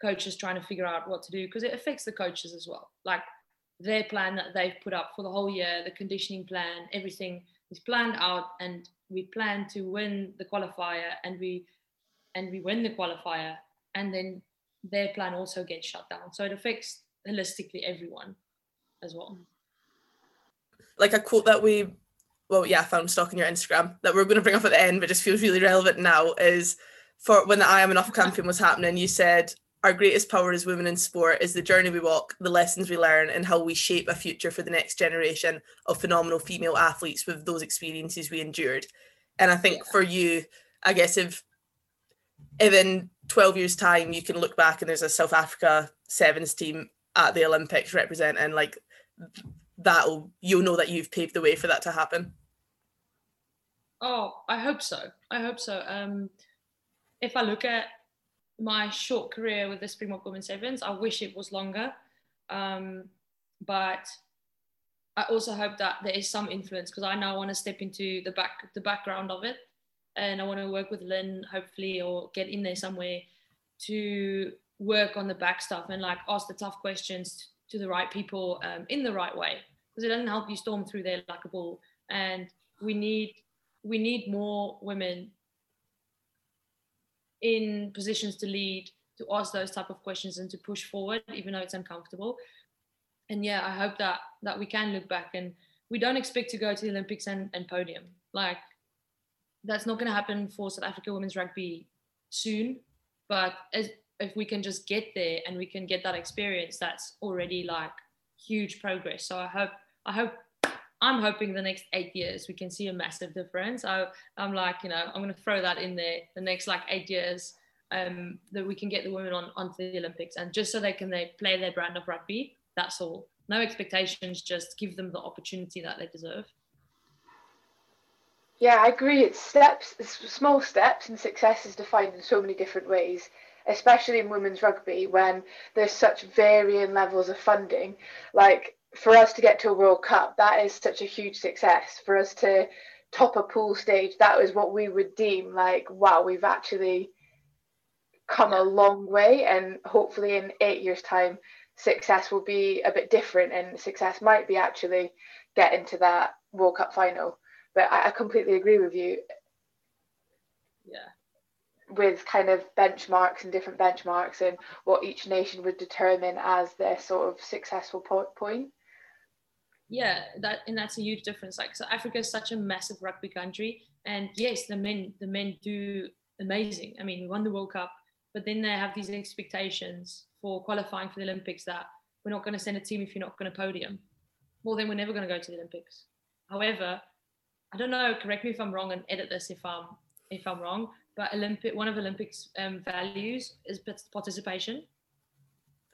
Speaker 4: coaches trying to figure out what to do because it affects the coaches as well. Like their plan that they've put up for the whole year the conditioning plan everything is planned out and we plan to win the qualifier and we and we win the qualifier and then their plan also gets shut down. So it affects holistically everyone as well.
Speaker 2: Like a quote that we, well, yeah, I found stock on your Instagram that we're going to bring up at the end, but just feels really relevant now is for when the I Am Enough campaign was happening, you said, our greatest power as women in sport is the journey we walk, the lessons we learn, and how we shape a future for the next generation of phenomenal female athletes with those experiences we endured. And I think yeah. for you, I guess if if in 12 years time you can look back and there's a south africa sevens team at the olympics representing like that'll you'll know that you've paved the way for that to happen
Speaker 4: oh i hope so i hope so um if i look at my short career with the springbok women sevens i wish it was longer. Um but i also hope that there is some influence because i now want to step into the back the background of it. And I want to work with Lynne hopefully or get in there somewhere to work on the back stuff and like ask the tough questions to the right people um, in the right way. Because it doesn't help you storm through there like a bull. And we need we need more women in positions to lead to ask those type of questions and to push forward even though it's uncomfortable and yeah i hope that that we can look back and we don't expect to go to the olympics and, and podium like that's not going to happen for South Africa women's rugby soon. But as, if we can just get there and we can get that experience, that's already like huge progress. So I hope, I hope, I'm hoping the next eight years we can see a massive difference. I, I'm like, you know, I'm going to throw that in there. The next like eight years, um, that we can get the women on onto the Olympics, and just so they can they play their brand of rugby. That's all. No expectations. Just give them the opportunity that they deserve.
Speaker 1: Yeah, I agree. It's steps, it's small steps, and success is defined in so many different ways, especially in women's rugby when there's such varying levels of funding. Like for us to get to a World Cup, that is such a huge success. For us to top a pool stage, that was what we would deem like, wow, we've actually come a long way. And hopefully, in eight years' time, success will be a bit different, and success might be actually getting to that World Cup final. But I, I completely agree with you.
Speaker 4: Yeah.
Speaker 1: With kind of benchmarks and different benchmarks and what each nation would determine as their sort of successful point.
Speaker 4: Yeah, that and that's a huge difference. Like so Africa is such a massive rugby country. And yes, the men the men do amazing. I mean, we won the World Cup, but then they have these expectations for qualifying for the Olympics that we're not going to send a team if you're not going to podium. Well, then we're never going to go to the Olympics. However, I don't know. Correct me if I'm wrong, and edit this if I'm if I'm wrong. But Olympic one of Olympics um, values is participation.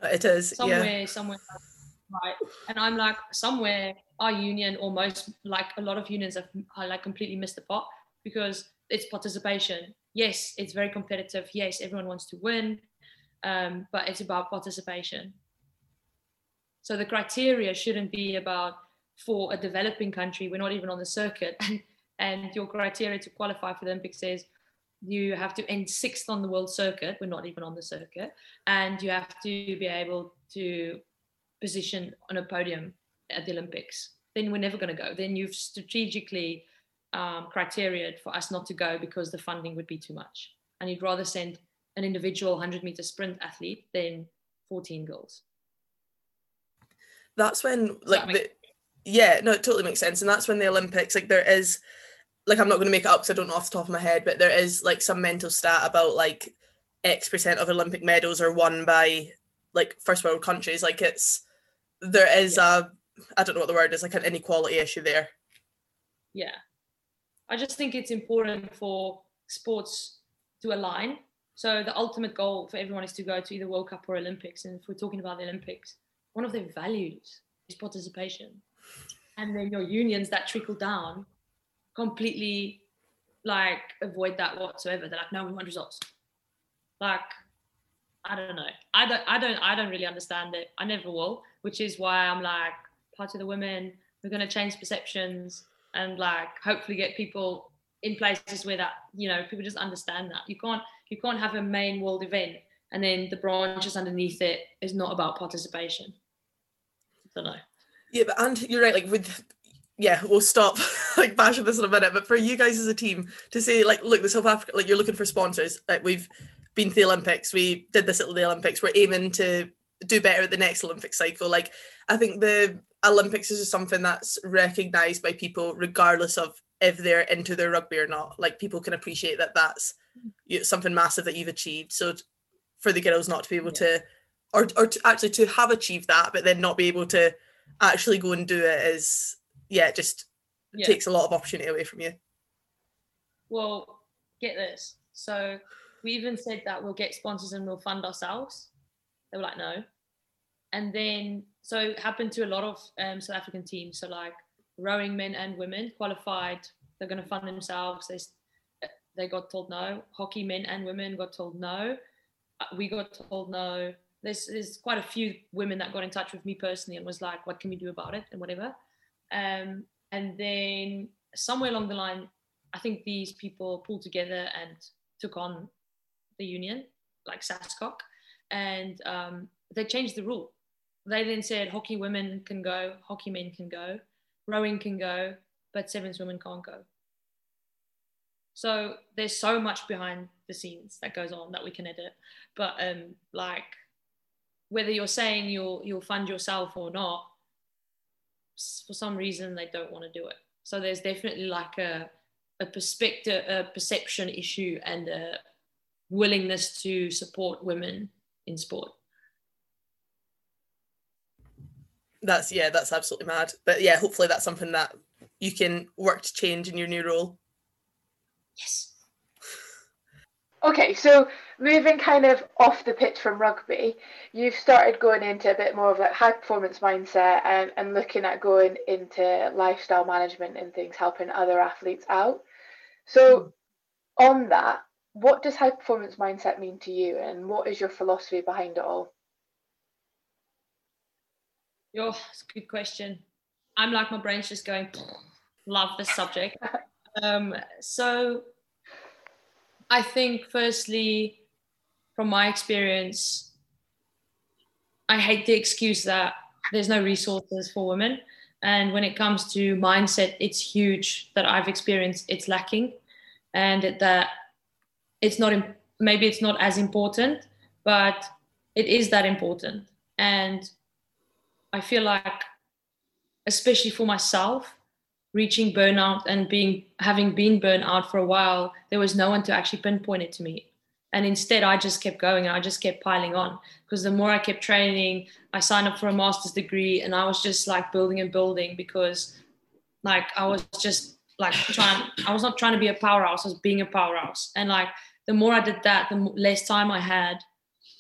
Speaker 2: It is
Speaker 4: somewhere, yeah. somewhere, right? And I'm like somewhere our union almost like a lot of unions have like completely missed the pot because it's participation. Yes, it's very competitive. Yes, everyone wants to win, um, but it's about participation. So the criteria shouldn't be about for a developing country, we're not even on the circuit. And, and your criteria to qualify for the Olympics is you have to end sixth on the world circuit. We're not even on the circuit. And you have to be able to position on a podium at the Olympics. Then we're never going to go. Then you've strategically um, criteria for us not to go because the funding would be too much. And you'd rather send an individual 100 meter sprint athlete than 14 girls
Speaker 2: that's when like the, yeah no it totally makes sense and that's when the olympics like there is like i'm not going to make it up because i don't know off the top of my head but there is like some mental stat about like x percent of olympic medals are won by like first world countries like it's there is yeah. a i don't know what the word is like an inequality issue there
Speaker 4: yeah i just think it's important for sports to align so the ultimate goal for everyone is to go to either World Cup or Olympics. And if we're talking about the Olympics, one of their values is participation. And then your unions that trickle down completely like avoid that whatsoever. They're like, no, we want results. Like, I don't know. I don't I don't I don't really understand it. I never will, which is why I'm like, part of the women, we're gonna change perceptions and like hopefully get people in places where that, you know, people just understand that. You can't you can't have a main world event and then the branches underneath it is not about participation. I don't know.
Speaker 2: Yeah, but and you're right. Like with yeah, we'll stop like bashing this in a minute. But for you guys as a team to say like, look, the South Africa, like you're looking for sponsors. Like we've been to the Olympics, we did this at the Olympics. We're aiming to do better at the next Olympic cycle. Like I think the Olympics is just something that's recognised by people, regardless of if they're into their rugby or not. Like people can appreciate that that's something massive that you've achieved. So for the girls not to be able yeah. to, or or to actually to have achieved that, but then not be able to actually go and do it is yeah, it just yeah. takes a lot of opportunity away from you.
Speaker 4: Well, get this. So we even said that we'll get sponsors and we'll fund ourselves. They were like, no. And then so it happened to a lot of um, South African teams. So like rowing men and women qualified. They're going to fund themselves. They they got told no. Hockey men and women got told no. Uh, we got told no. There's, there's quite a few women that got in touch with me personally and was like, what can we do about it and whatever. Um, and then somewhere along the line, I think these people pulled together and took on the union, like SASCOC, and um, they changed the rule. They then said hockey women can go, hockey men can go, rowing can go, but sevens women can't go. So there's so much behind the scenes that goes on that we can edit. But um, like whether you're saying you'll you'll fund yourself or not, for some reason they don't want to do it. So there's definitely like a a perspective, a perception issue, and a willingness to support women in sport.
Speaker 2: That's yeah, that's absolutely mad. But yeah, hopefully that's something that you can work to change in your new role.
Speaker 4: Yes.
Speaker 1: Okay, so moving kind of off the pitch from rugby, you've started going into a bit more of a high performance mindset and, and looking at going into lifestyle management and things, helping other athletes out. So, mm. on that, what does high performance mindset mean to you and what is your philosophy behind it all?
Speaker 4: Oh, it's a good question. I'm like, my brain's just going, love this subject. Um, so I think, firstly, from my experience, I hate the excuse that there's no resources for women. And when it comes to mindset, it's huge that I've experienced it's lacking and that it's not, maybe it's not as important, but it is that important. And I feel like, especially for myself, reaching burnout and being having been burnt out for a while, there was no one to actually pinpoint it to me. And instead, I just kept going and I just kept piling on because the more I kept training, I signed up for a master's degree and I was just like building and building because, like, I was just like trying, I was not trying to be a powerhouse, I was being a powerhouse. And like, the more I did that, the less time I had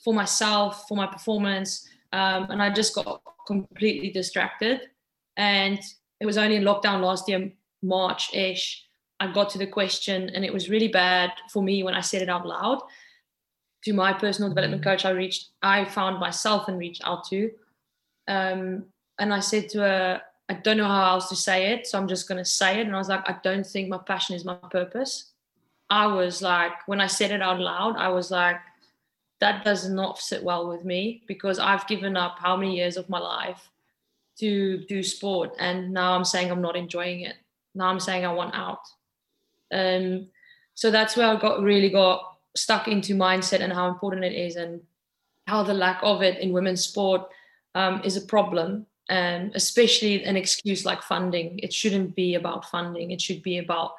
Speaker 4: for myself, for my performance. Um, and I just got completely distracted. And it was only in lockdown last year, March ish, I got to the question, and it was really bad for me when I said it out loud to my personal development coach. I reached, I found myself and reached out to, um, and I said to her, I don't know how else to say it, so I'm just gonna say it. And I was like, I don't think my passion is my purpose. I was like, when I said it out loud, I was like, that does not sit well with me because I've given up how many years of my life to do sport and now i'm saying i'm not enjoying it now i'm saying i want out um, so that's where i got really got stuck into mindset and how important it is and how the lack of it in women's sport um, is a problem and especially an excuse like funding. It shouldn't be about funding. It should be about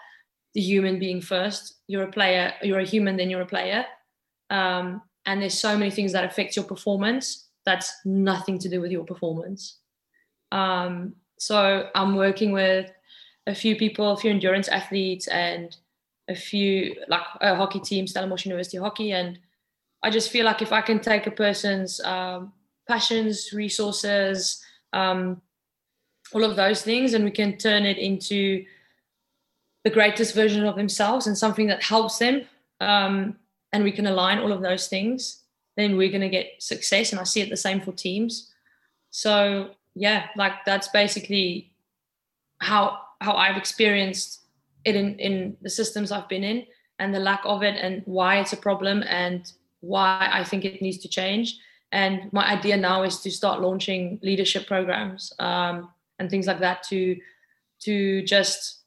Speaker 4: human being first. You're a player, you're a human, then you're a player. Um, and there's so many things that affect your performance. That's nothing to do with your performance. Um, so I'm working with a few people, a few endurance athletes, and a few like a hockey team, Stellenbosch University Hockey, and I just feel like if I can take a person's um, passions, resources, um, all of those things, and we can turn it into the greatest version of themselves and something that helps them, um, and we can align all of those things, then we're going to get success. And I see it the same for teams. So yeah, like that's basically how how I've experienced it in in the systems I've been in and the lack of it and why it's a problem and why I think it needs to change. And my idea now is to start launching leadership programs um, and things like that to to just.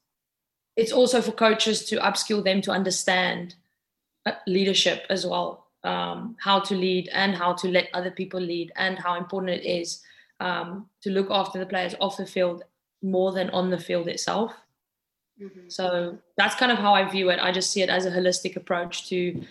Speaker 4: It's also for coaches to upskill them to understand uh, leadership as well, um, how to lead and how to let other people lead, and how important it is um, to look after the players off the field more than on the field itself. Mm-hmm. So that's kind of how I view it. I just see it as a holistic approach to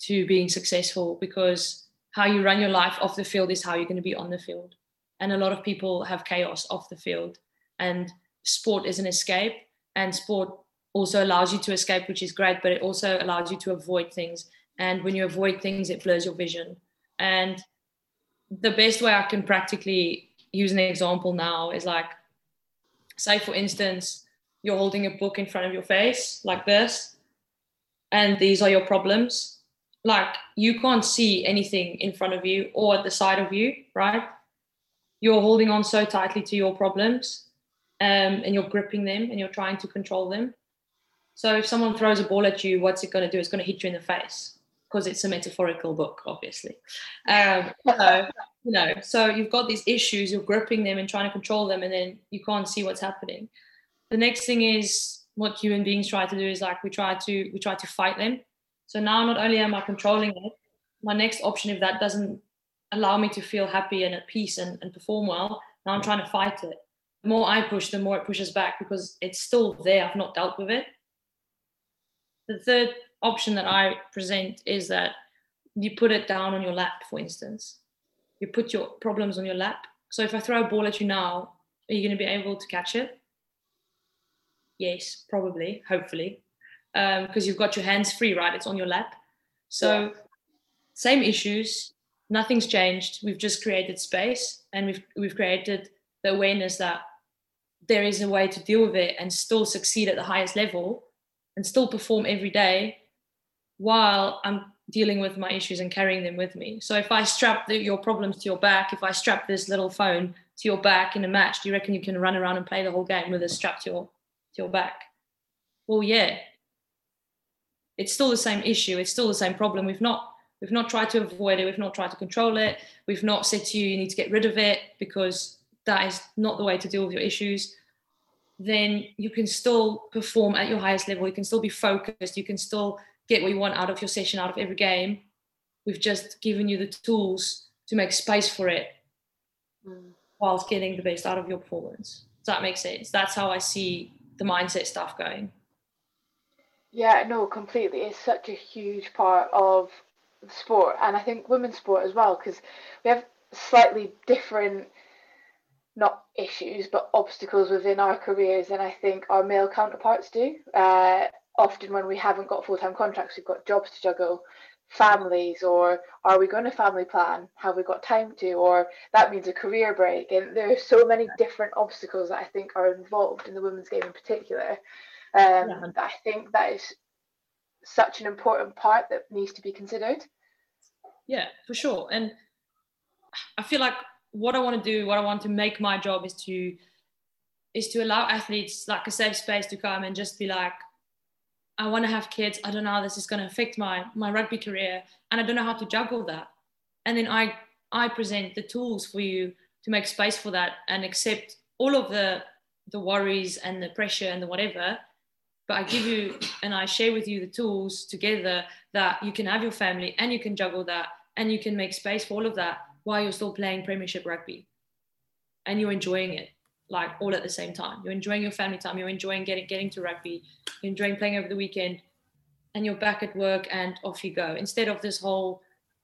Speaker 4: to being successful because how you run your life off the field is how you're going to be on the field. And a lot of people have chaos off the field. And sport is an escape. And sport also allows you to escape, which is great, but it also allows you to avoid things. And when you avoid things, it blurs your vision. And the best way I can practically use an example now is like, say, for instance, you're holding a book in front of your face like this, and these are your problems like you can't see anything in front of you or at the side of you, right? You're holding on so tightly to your problems um, and you're gripping them and you're trying to control them. So if someone throws a ball at you, what's it going to do? It's going to hit you in the face because it's a metaphorical book, obviously. Um, so, you know, so you've got these issues, you're gripping them and trying to control them, and then you can't see what's happening. The next thing is what human beings try to do is like we try to we try to fight them so now not only am I controlling it, my next option, if that doesn't allow me to feel happy and at peace and, and perform well, now I'm trying to fight it. The more I push, the more it pushes back because it's still there. I've not dealt with it. The third option that I present is that you put it down on your lap, for instance. You put your problems on your lap. So if I throw a ball at you now, are you going to be able to catch it? Yes, probably, hopefully because um, you've got your hands free, right? It's on your lap. So, yeah. same issues, nothing's changed. We've just created space and we've we've created the awareness that there is a way to deal with it and still succeed at the highest level and still perform every day while I'm dealing with my issues and carrying them with me. So if I strap the, your problems to your back, if I strap this little phone to your back in a match, do you reckon you can run around and play the whole game with it strapped to your to your back? Well, yeah, it's still the same issue. It's still the same problem. We've not we've not tried to avoid it. We've not tried to control it. We've not said to you you need to get rid of it because that is not the way to deal with your issues then you can still perform at your highest level. You can still be focused. You can still get what you want out of your session out of every game. We've just given you the tools to make space for it mm. whilst getting the best out of your performance. Does that make sense? That's how i see the mindset stuff going.
Speaker 1: Yeah, no, completely. It's such a huge part of sport, and I think women's sport as well, because we have slightly different, not issues, but obstacles within our careers than I think our male counterparts do. Uh, often, when we haven't got full time contracts, we've got jobs to juggle, families, or are we going to family plan? Have we got time to? Or that means a career break. And there are so many different obstacles that I think are involved in the women's game in particular um, yeah. I think that is such an important part that needs to be considered.
Speaker 4: Yeah, for sure. And I feel like what I want to do, what I want to make my job is to is to allow athletes like a safe space to come and just be like, I want to have kids. I don't know how this is going to affect my my rugby career, and I don't know how to juggle that. And then I I present the tools for you to make space for that and accept all of the the worries and the pressure and the whatever but I give you and I share with you the tools together that you can have your family and you can juggle that and you can make space for all of that while you're still playing Premiership rugby. and you're enjoying it like all at the same time. You're enjoying your family time. You're enjoying getting getting to rugby. You're enjoying playing over the weekend, and you're back at work and off you go. Instead of this whole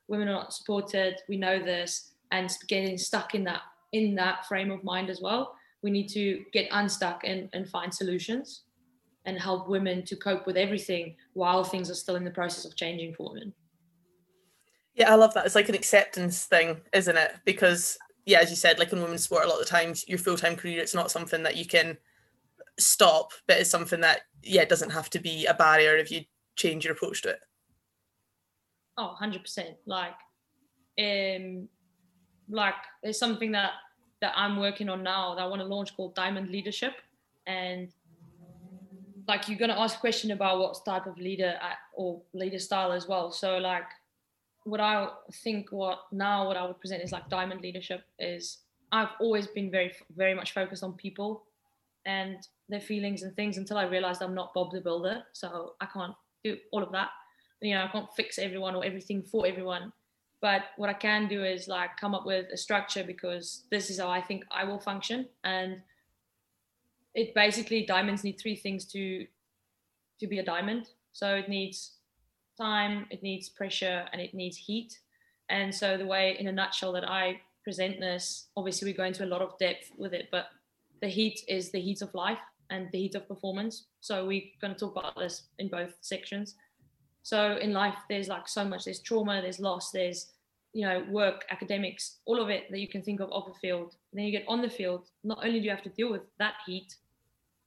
Speaker 4: women are not supported. We know this, and getting stuck in that in that frame of mind as well. We need to get unstuck and, and find solutions and help women to cope with everything while things are still in the process of changing for women.
Speaker 2: Yeah, I love that. It's like an acceptance thing, isn't it? Because yeah, as you said, like in women's sport, a lot of times your full time career, it's not something that you can stop, but it's something that yeah, it doesn't have to be a barrier if you change your approach to it.
Speaker 4: Oh, 100%. Like, um, like there's something that that I'm working on now that I want to launch called Diamond Leadership, and like you're gonna ask a question about what type of leader or leader style as well. So like what I think what now what I would present is like diamond leadership is I've always been very very much focused on people and their feelings and things until I realized I'm not Bob the Builder, so I can't do all of that. You know, I can't fix everyone or everything for everyone. But what I can do is like come up with a structure because this is how I think I will function. And it basically diamonds need three things to to be a diamond. So it needs time, it needs pressure, and it needs heat. And so the way, in a nutshell, that I present this, obviously we go into a lot of depth with it, but the heat is the heat of life and the heat of performance. So we're going to talk about this in both sections. So in life, there's like so much. There's trauma, there's loss, there's you know work, academics, all of it that you can think of off the field. Then you get on the field. Not only do you have to deal with that heat,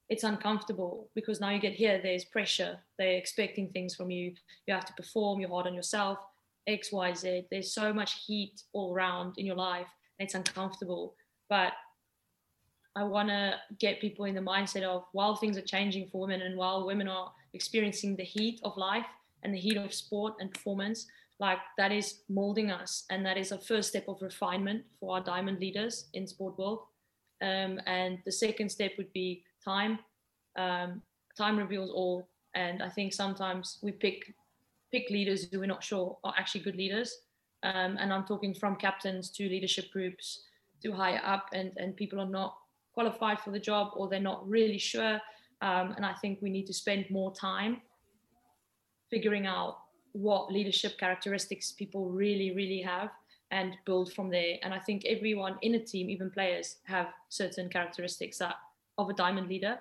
Speaker 4: it's uncomfortable because now you get here, there's pressure. They're expecting things from you. You have to perform, you're hard on yourself, X, Y, Z. There's so much heat all around in your life. And it's uncomfortable. But I want to get people in the mindset of while things are changing for women and while women are experiencing the heat of life and the heat of sport and performance, like that is molding us. And that is a first step of refinement for our diamond leaders in sport world. Um, and the second step would be time. Um, time reveals all, and I think sometimes we pick pick leaders who we're not sure are actually good leaders. Um, and I'm talking from captains to leadership groups to higher up, and and people are not qualified for the job or they're not really sure. Um, and I think we need to spend more time figuring out what leadership characteristics people really, really have and build from there. And I think everyone in a team, even players, have certain characteristics that of a diamond leader.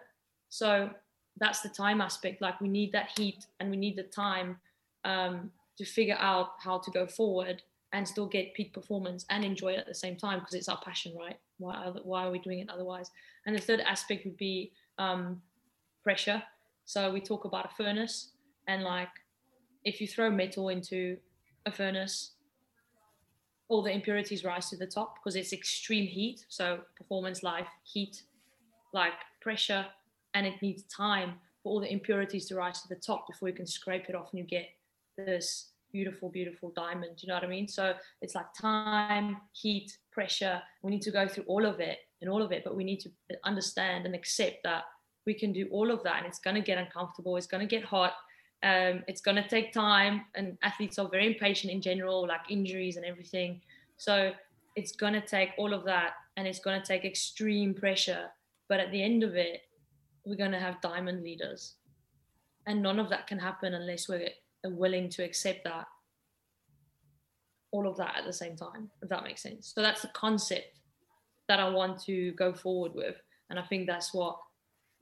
Speaker 4: So that's the time aspect. Like we need that heat and we need the time um, to figure out how to go forward and still get peak performance and enjoy it at the same time because it's our passion, right? Why are, why are we doing it otherwise? And the third aspect would be um, pressure. So we talk about a furnace and like if you throw metal into a furnace, all the impurities rise to the top because it's extreme heat. So performance, life, heat, like pressure and it needs time for all the impurities to rise to the top before you can scrape it off and you get this beautiful, beautiful diamond. You know what I mean? So it's like time, heat, pressure. We need to go through all of it and all of it, but we need to understand and accept that we can do all of that and it's going to get uncomfortable. It's going to get hot. Um, it's going to take time. And athletes are very impatient in general, like injuries and everything. So it's going to take all of that and it's going to take extreme pressure but at the end of it, we're going to have diamond leaders. And none of that can happen unless we're willing to accept that, all of that at the same time, if that makes sense. So that's the concept that I want to go forward with. And I think that's what,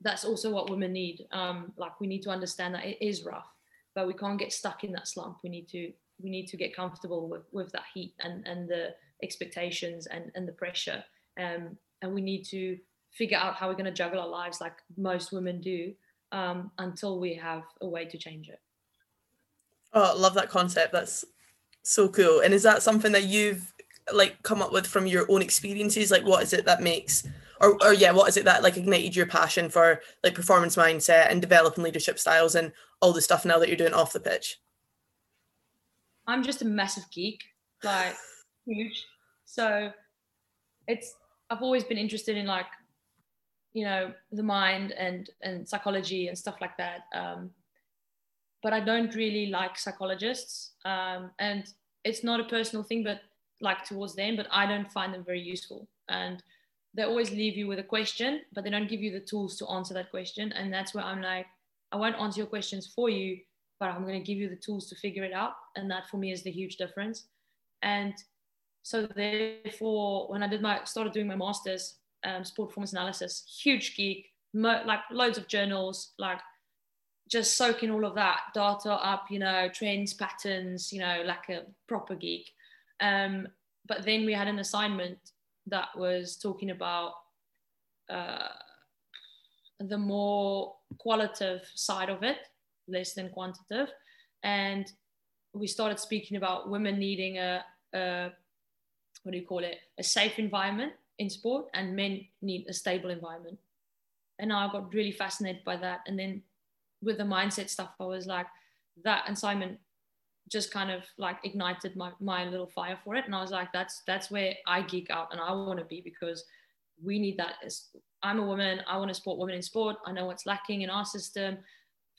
Speaker 4: that's also what women need. Um, like we need to understand that it is rough, but we can't get stuck in that slump. We need to, we need to get comfortable with, with that heat and, and the expectations and, and the pressure. Um, and we need to figure out how we're going to juggle our lives like most women do um, until we have a way to change it.
Speaker 2: Oh, I love that concept. That's so cool. And is that something that you've like come up with from your own experiences? Like, what is it that makes, or, or yeah, what is it that like ignited your passion for like performance mindset and developing leadership styles and all the stuff now that you're doing off the pitch?
Speaker 4: I'm just a massive geek, like huge. So it's I've always been interested in like you know the mind and and psychology and stuff like that um, but i don't really like psychologists um, and it's not a personal thing but like towards them but i don't find them very useful and they always leave you with a question, but they don't give you the tools to answer that question. And that's where I'm like, I won't answer your questions for you, but I'm going to give you the tools to figure it out. And that for me is the huge difference. And so therefore, when I did my started doing my masters, um, sport performance analysis, huge geek, mo- like loads of journals, like just soaking all of that data up, you know, trends, patterns, you know, like a proper geek. Um, but then we had an assignment that was talking about uh, the more qualitative side of it, less than quantitative. And we started speaking about women needing a, a what do you call it, a safe environment in sport, and men need a stable environment. And I got really fascinated by that. And then with the mindset stuff, I was like, that and Simon just kind of like ignited my, my little fire for it. And I was like, that's that's where I geek out and I want to be because we need that. As, I'm a woman, I want to support women in sport. I know what's lacking in our system.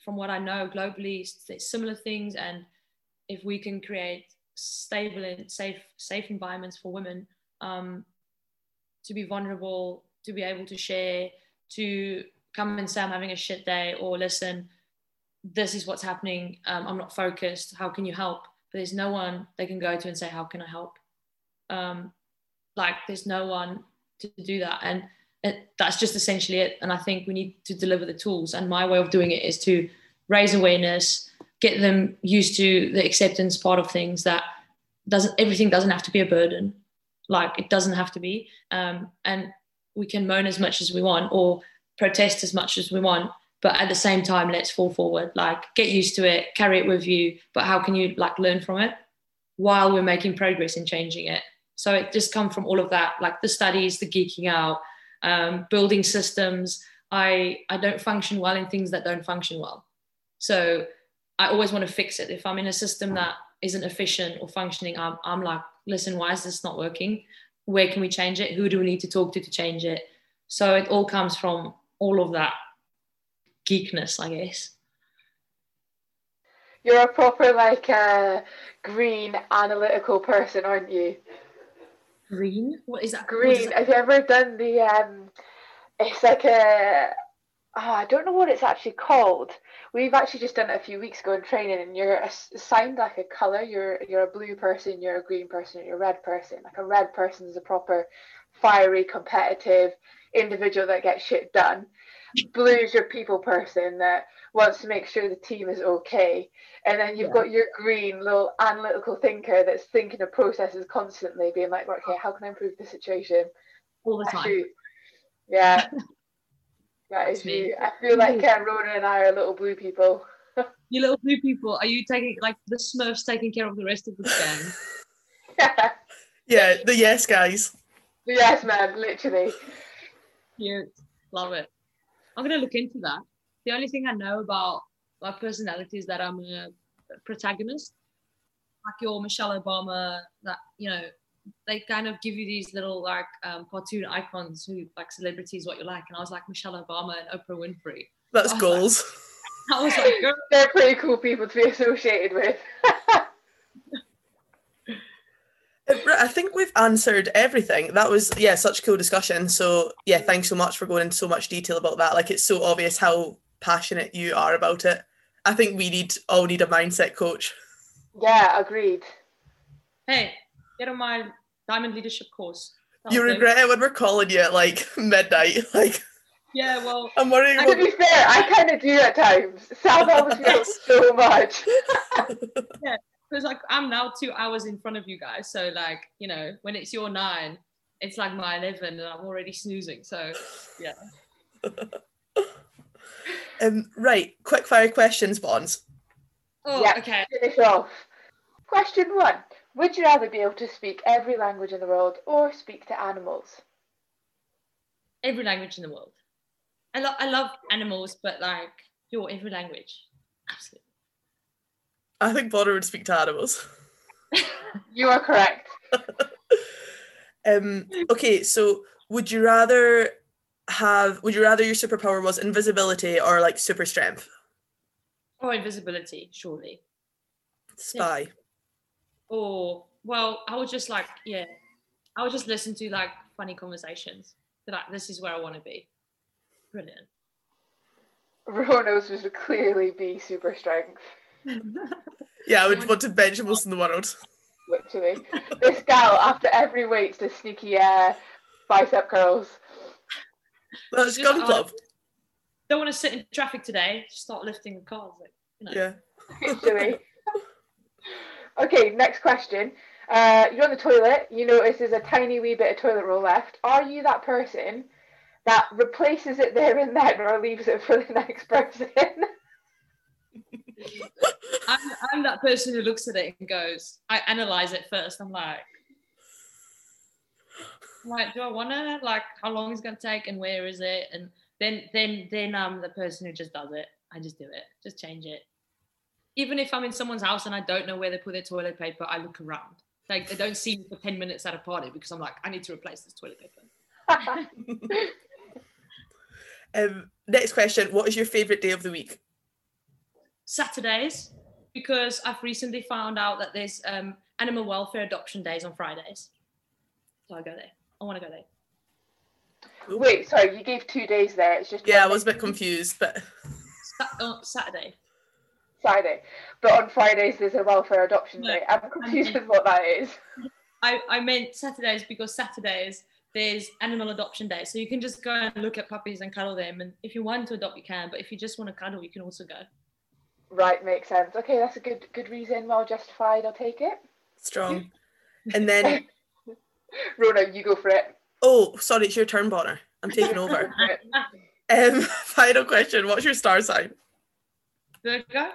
Speaker 4: From what I know globally, similar things. And if we can create stable and safe, safe environments for women um, to be vulnerable, to be able to share, to come and say I'm having a shit day, or listen, this is what's happening. Um, I'm not focused. How can you help? But there's no one they can go to and say, How can I help? Um, like, there's no one to do that. And it, that's just essentially it. And I think we need to deliver the tools. And my way of doing it is to raise awareness, get them used to the acceptance part of things that doesn't everything doesn't have to be a burden. Like it doesn't have to be. Um, and we can moan as much as we want or protest as much as we want but at the same time let's fall forward. Like get used to it carry it with you but how can you like learn from it while we're making progress in changing it? So it just come from all of that like the studies the geeking out um, building systems. I i don't function well in things that don't function well. So i always want to fix it. If i'm in a system that isn't efficient or functioning i'm, I'm like listen why is this not working where can we change it who do we need to talk to to change it so it all comes from all of that geekness, I guess.
Speaker 1: You're a proper like uh, green analytical person, aren't you?
Speaker 4: Green? What is that?
Speaker 1: Green.
Speaker 4: Is that?
Speaker 1: Have you ever done the? Um, it's like a. Oh, I don't know what it's actually called. We've actually just done it a few weeks ago in training, and you're assigned like a color. You're you're a blue person, you're a green person, you're a red person. Like a red person is a proper fiery, competitive individual that gets shit done blue is your people person that wants to make sure the team is okay. And then you've yeah. got your green little analytical thinker that's thinking of processes constantly, being like, okay, how can I improve the situation?
Speaker 4: All the time.
Speaker 1: Yeah. that is you. I feel like uh, Rona and I are little blue people.
Speaker 4: you little blue people, are you taking like the Smurfs taking care of the rest of the gang?
Speaker 1: yeah.
Speaker 2: Yeah, the yes guys.
Speaker 1: The yes man, literally.
Speaker 4: Cute. Love it. I'm gonna look into that. The only thing I know about my personality is that I'm a protagonist, like your Michelle Obama. That you know, they kind of give you these little like um, cartoon icons who like celebrities what you like, and I was like Michelle Obama and Oprah Winfrey.
Speaker 2: That's goals.
Speaker 4: Like, I was like, Girl.
Speaker 1: they're pretty cool people to be associated with.
Speaker 2: I think we've answered everything. That was yeah, such a cool discussion. So yeah, thanks so much for going into so much detail about that. Like it's so obvious how passionate you are about it. I think we need all need a mindset coach.
Speaker 1: Yeah, agreed.
Speaker 4: Hey, get on my diamond leadership course.
Speaker 2: That'll you regret it when we're calling you at like midnight. Like
Speaker 4: yeah, well,
Speaker 2: I'm worrying.
Speaker 1: To be fair, I kind of do at times. Sam always feels so much.
Speaker 4: yeah, because like I'm now two hours in front of you guys. So like, you know, when it's your nine, it's like my eleven and I'm already snoozing. So yeah.
Speaker 2: um right, quick fire questions, Bonds.
Speaker 4: Oh, yeah, okay.
Speaker 1: Finish off. Question one. Would you rather be able to speak every language in the world or speak to animals?
Speaker 4: Every language in the world. I, love I love animals, but like your every language. Absolutely.
Speaker 2: I think Bonner would speak to animals.
Speaker 1: you are correct.
Speaker 2: um, okay, so would you rather have would you rather your superpower was invisibility or like super strength?
Speaker 4: Oh, invisibility, surely.
Speaker 2: Spy. Yeah.
Speaker 4: Or well, I would just like yeah, I would just listen to like funny conversations. That like this is where I want to be. Brilliant.
Speaker 1: Rono's would clearly be super strength.
Speaker 2: Yeah, I would want to bench most in the world.
Speaker 1: Literally, this gal after every weight does sneaky uh, bicep curls.
Speaker 2: That's
Speaker 4: Just,
Speaker 2: gun
Speaker 4: uh,
Speaker 2: club.
Speaker 4: Don't want to sit in traffic today. Just start lifting the cars. Like, you know.
Speaker 2: Yeah.
Speaker 1: Literally. Okay, next question. Uh, you're on the toilet. You notice there's a tiny wee bit of toilet roll left. Are you that person that replaces it there and then, or leaves it for the next person?
Speaker 4: I'm, I'm that person who looks at it and goes, I analyze it first. I'm like, like, do I want to? Like, how long is it gonna take, and where is it? And then, then, then I'm the person who just does it. I just do it. Just change it. Even if I'm in someone's house and I don't know where they put their toilet paper, I look around. Like, they don't see me for ten minutes at a party because I'm like, I need to replace this toilet paper.
Speaker 2: Um, next question. What is your favourite day of the week?
Speaker 4: Saturdays, because I've recently found out that there's um, animal welfare adoption days on Fridays. So I go there. I want to go there.
Speaker 1: Wait, sorry, you gave two days there. It's just
Speaker 2: Yeah, I was a bit confused, but
Speaker 4: Sa- uh, Saturday.
Speaker 1: Friday, but on Fridays there's a welfare adoption
Speaker 4: No,
Speaker 1: day. I'm confused with what that is.
Speaker 4: I, I meant Saturdays because Saturdays there's animal adoption day. So you can just go and look at puppies and cuddle them. And if you want to adopt, you can. But if you just want to cuddle, you can also go.
Speaker 1: Right, makes sense. Okay, that's a good good reason. Well justified. I'll take it.
Speaker 2: strong. And then,
Speaker 1: Rona, you go for it.
Speaker 2: oh, sorry, it's your turn, Bonner. I'm taking over. Um, final question. What's your star sign?
Speaker 4: Virgo?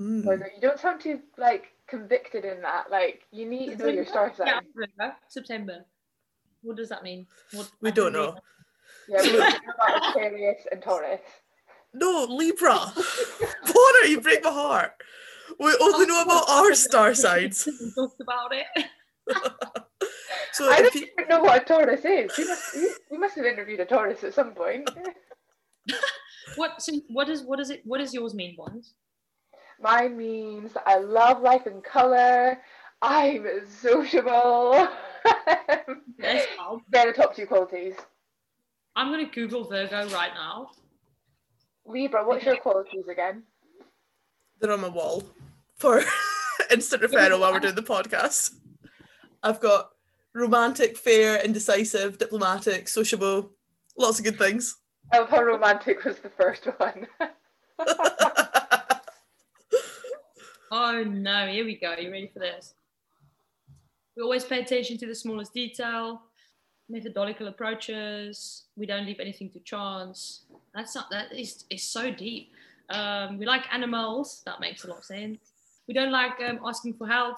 Speaker 2: Mm.
Speaker 1: Rona, you don't sound too like convicted in that. Like you need to know your star sign.
Speaker 4: Yeah, September. What does that mean? What,
Speaker 2: We don't
Speaker 4: can read
Speaker 2: know.
Speaker 1: Yeah, we know about Aquarius and Taurus.
Speaker 2: No, Libra. Bonner, you break my heart. We only know about our star signs.
Speaker 4: We talked about it.
Speaker 2: So
Speaker 1: I don't
Speaker 2: you,
Speaker 1: even know what a Taurus is. We must, we, we must have interviewed a Taurus at some point.
Speaker 4: What? So what is what is it? What does yours mean, Bonds?
Speaker 1: Mine means that I love life and colour. I'm sociable.
Speaker 4: Yes, I'll-
Speaker 1: They're the top two qualities.
Speaker 4: I'm gonna Google Virgo right now.
Speaker 1: Libra, what's your qualities again?
Speaker 2: they're on my wall for instant referral while we're doing the podcast. I've got romantic, fair, indecisive, diplomatic, sociable, lots of good things.
Speaker 1: I love how romantic was the first one.
Speaker 4: Oh no, here we go. You ready for this? We always pay attention to the smallest detail, methodological approaches. We don't leave anything to chance. That's not that is is so deep. Um, we like animals. That makes a lot of sense. We don't like um, asking for help.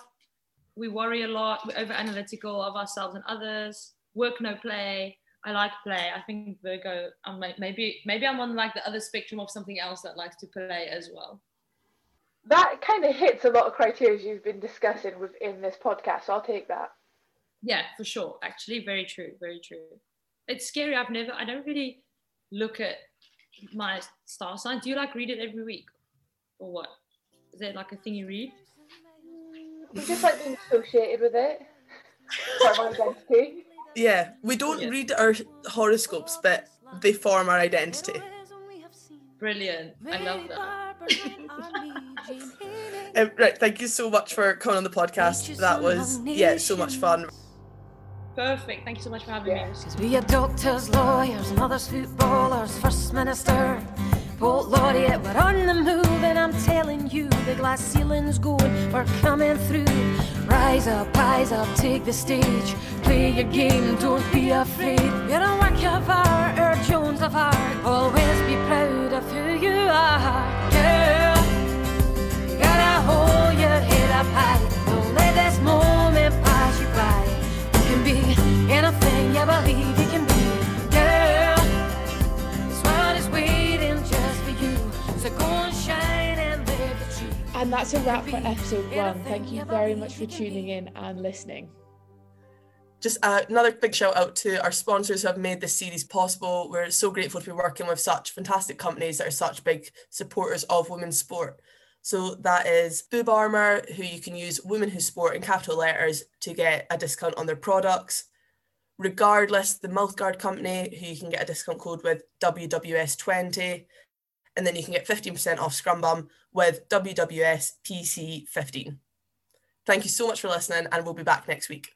Speaker 4: We worry a lot. We're over analytical of ourselves and others. Work no play. I like play. I think Virgo. I'm like, maybe maybe I'm on like the other spectrum of something else that likes to play as well.
Speaker 1: That kind of hits a lot of criteria you've been discussing within this podcast, so I'll take that.
Speaker 4: Yeah, for sure. Actually, very true. Very true. It's scary. I've never, I don't really look at my star sign. Do you like read it every week or what? Is it like a thing you read?
Speaker 1: Mm, we just like being associated with it. Part of our identity.
Speaker 2: Yeah, we don't
Speaker 4: Yeah.
Speaker 2: read our horoscopes, but they form our identity.
Speaker 4: Brilliant. I love that.
Speaker 2: Um, right, thank you so much for coming on the podcast. That was, yeah, so much fun.
Speaker 4: Perfect. Thank you so much for having
Speaker 1: Yeah.
Speaker 4: me.
Speaker 5: Cause we are doctors, lawyers, mothers, footballers, first minister, poet laureate. We're on the move, and I'm telling you, the glass ceiling's going, we're coming through. Rise up, rise up, take the stage. Play your game, don't be afraid. You're a work of art, or Jones of art. Always be proud of who you are, your up high. Don't let this moment pass you by. You can be anything you believe you can be, girl. This world is waiting just for you. So go and shine and live the truth.
Speaker 3: And that's a wrap for episode one. Thank you very much for tuning in and listening.
Speaker 2: Just uh, another big shout out to our sponsors who have made this series possible. We're so grateful to be working with such fantastic companies that are such big supporters of women's sport. So that is Boob Armour, who you can use Women Who Sport in capital letters to get a discount on their products. regardless, the Mouthguard company, who you can get a discount code with WWS20, and then you can get 15% off Scrum Bum with WWS PC15. Thank you so much for listening, and we'll be back next week.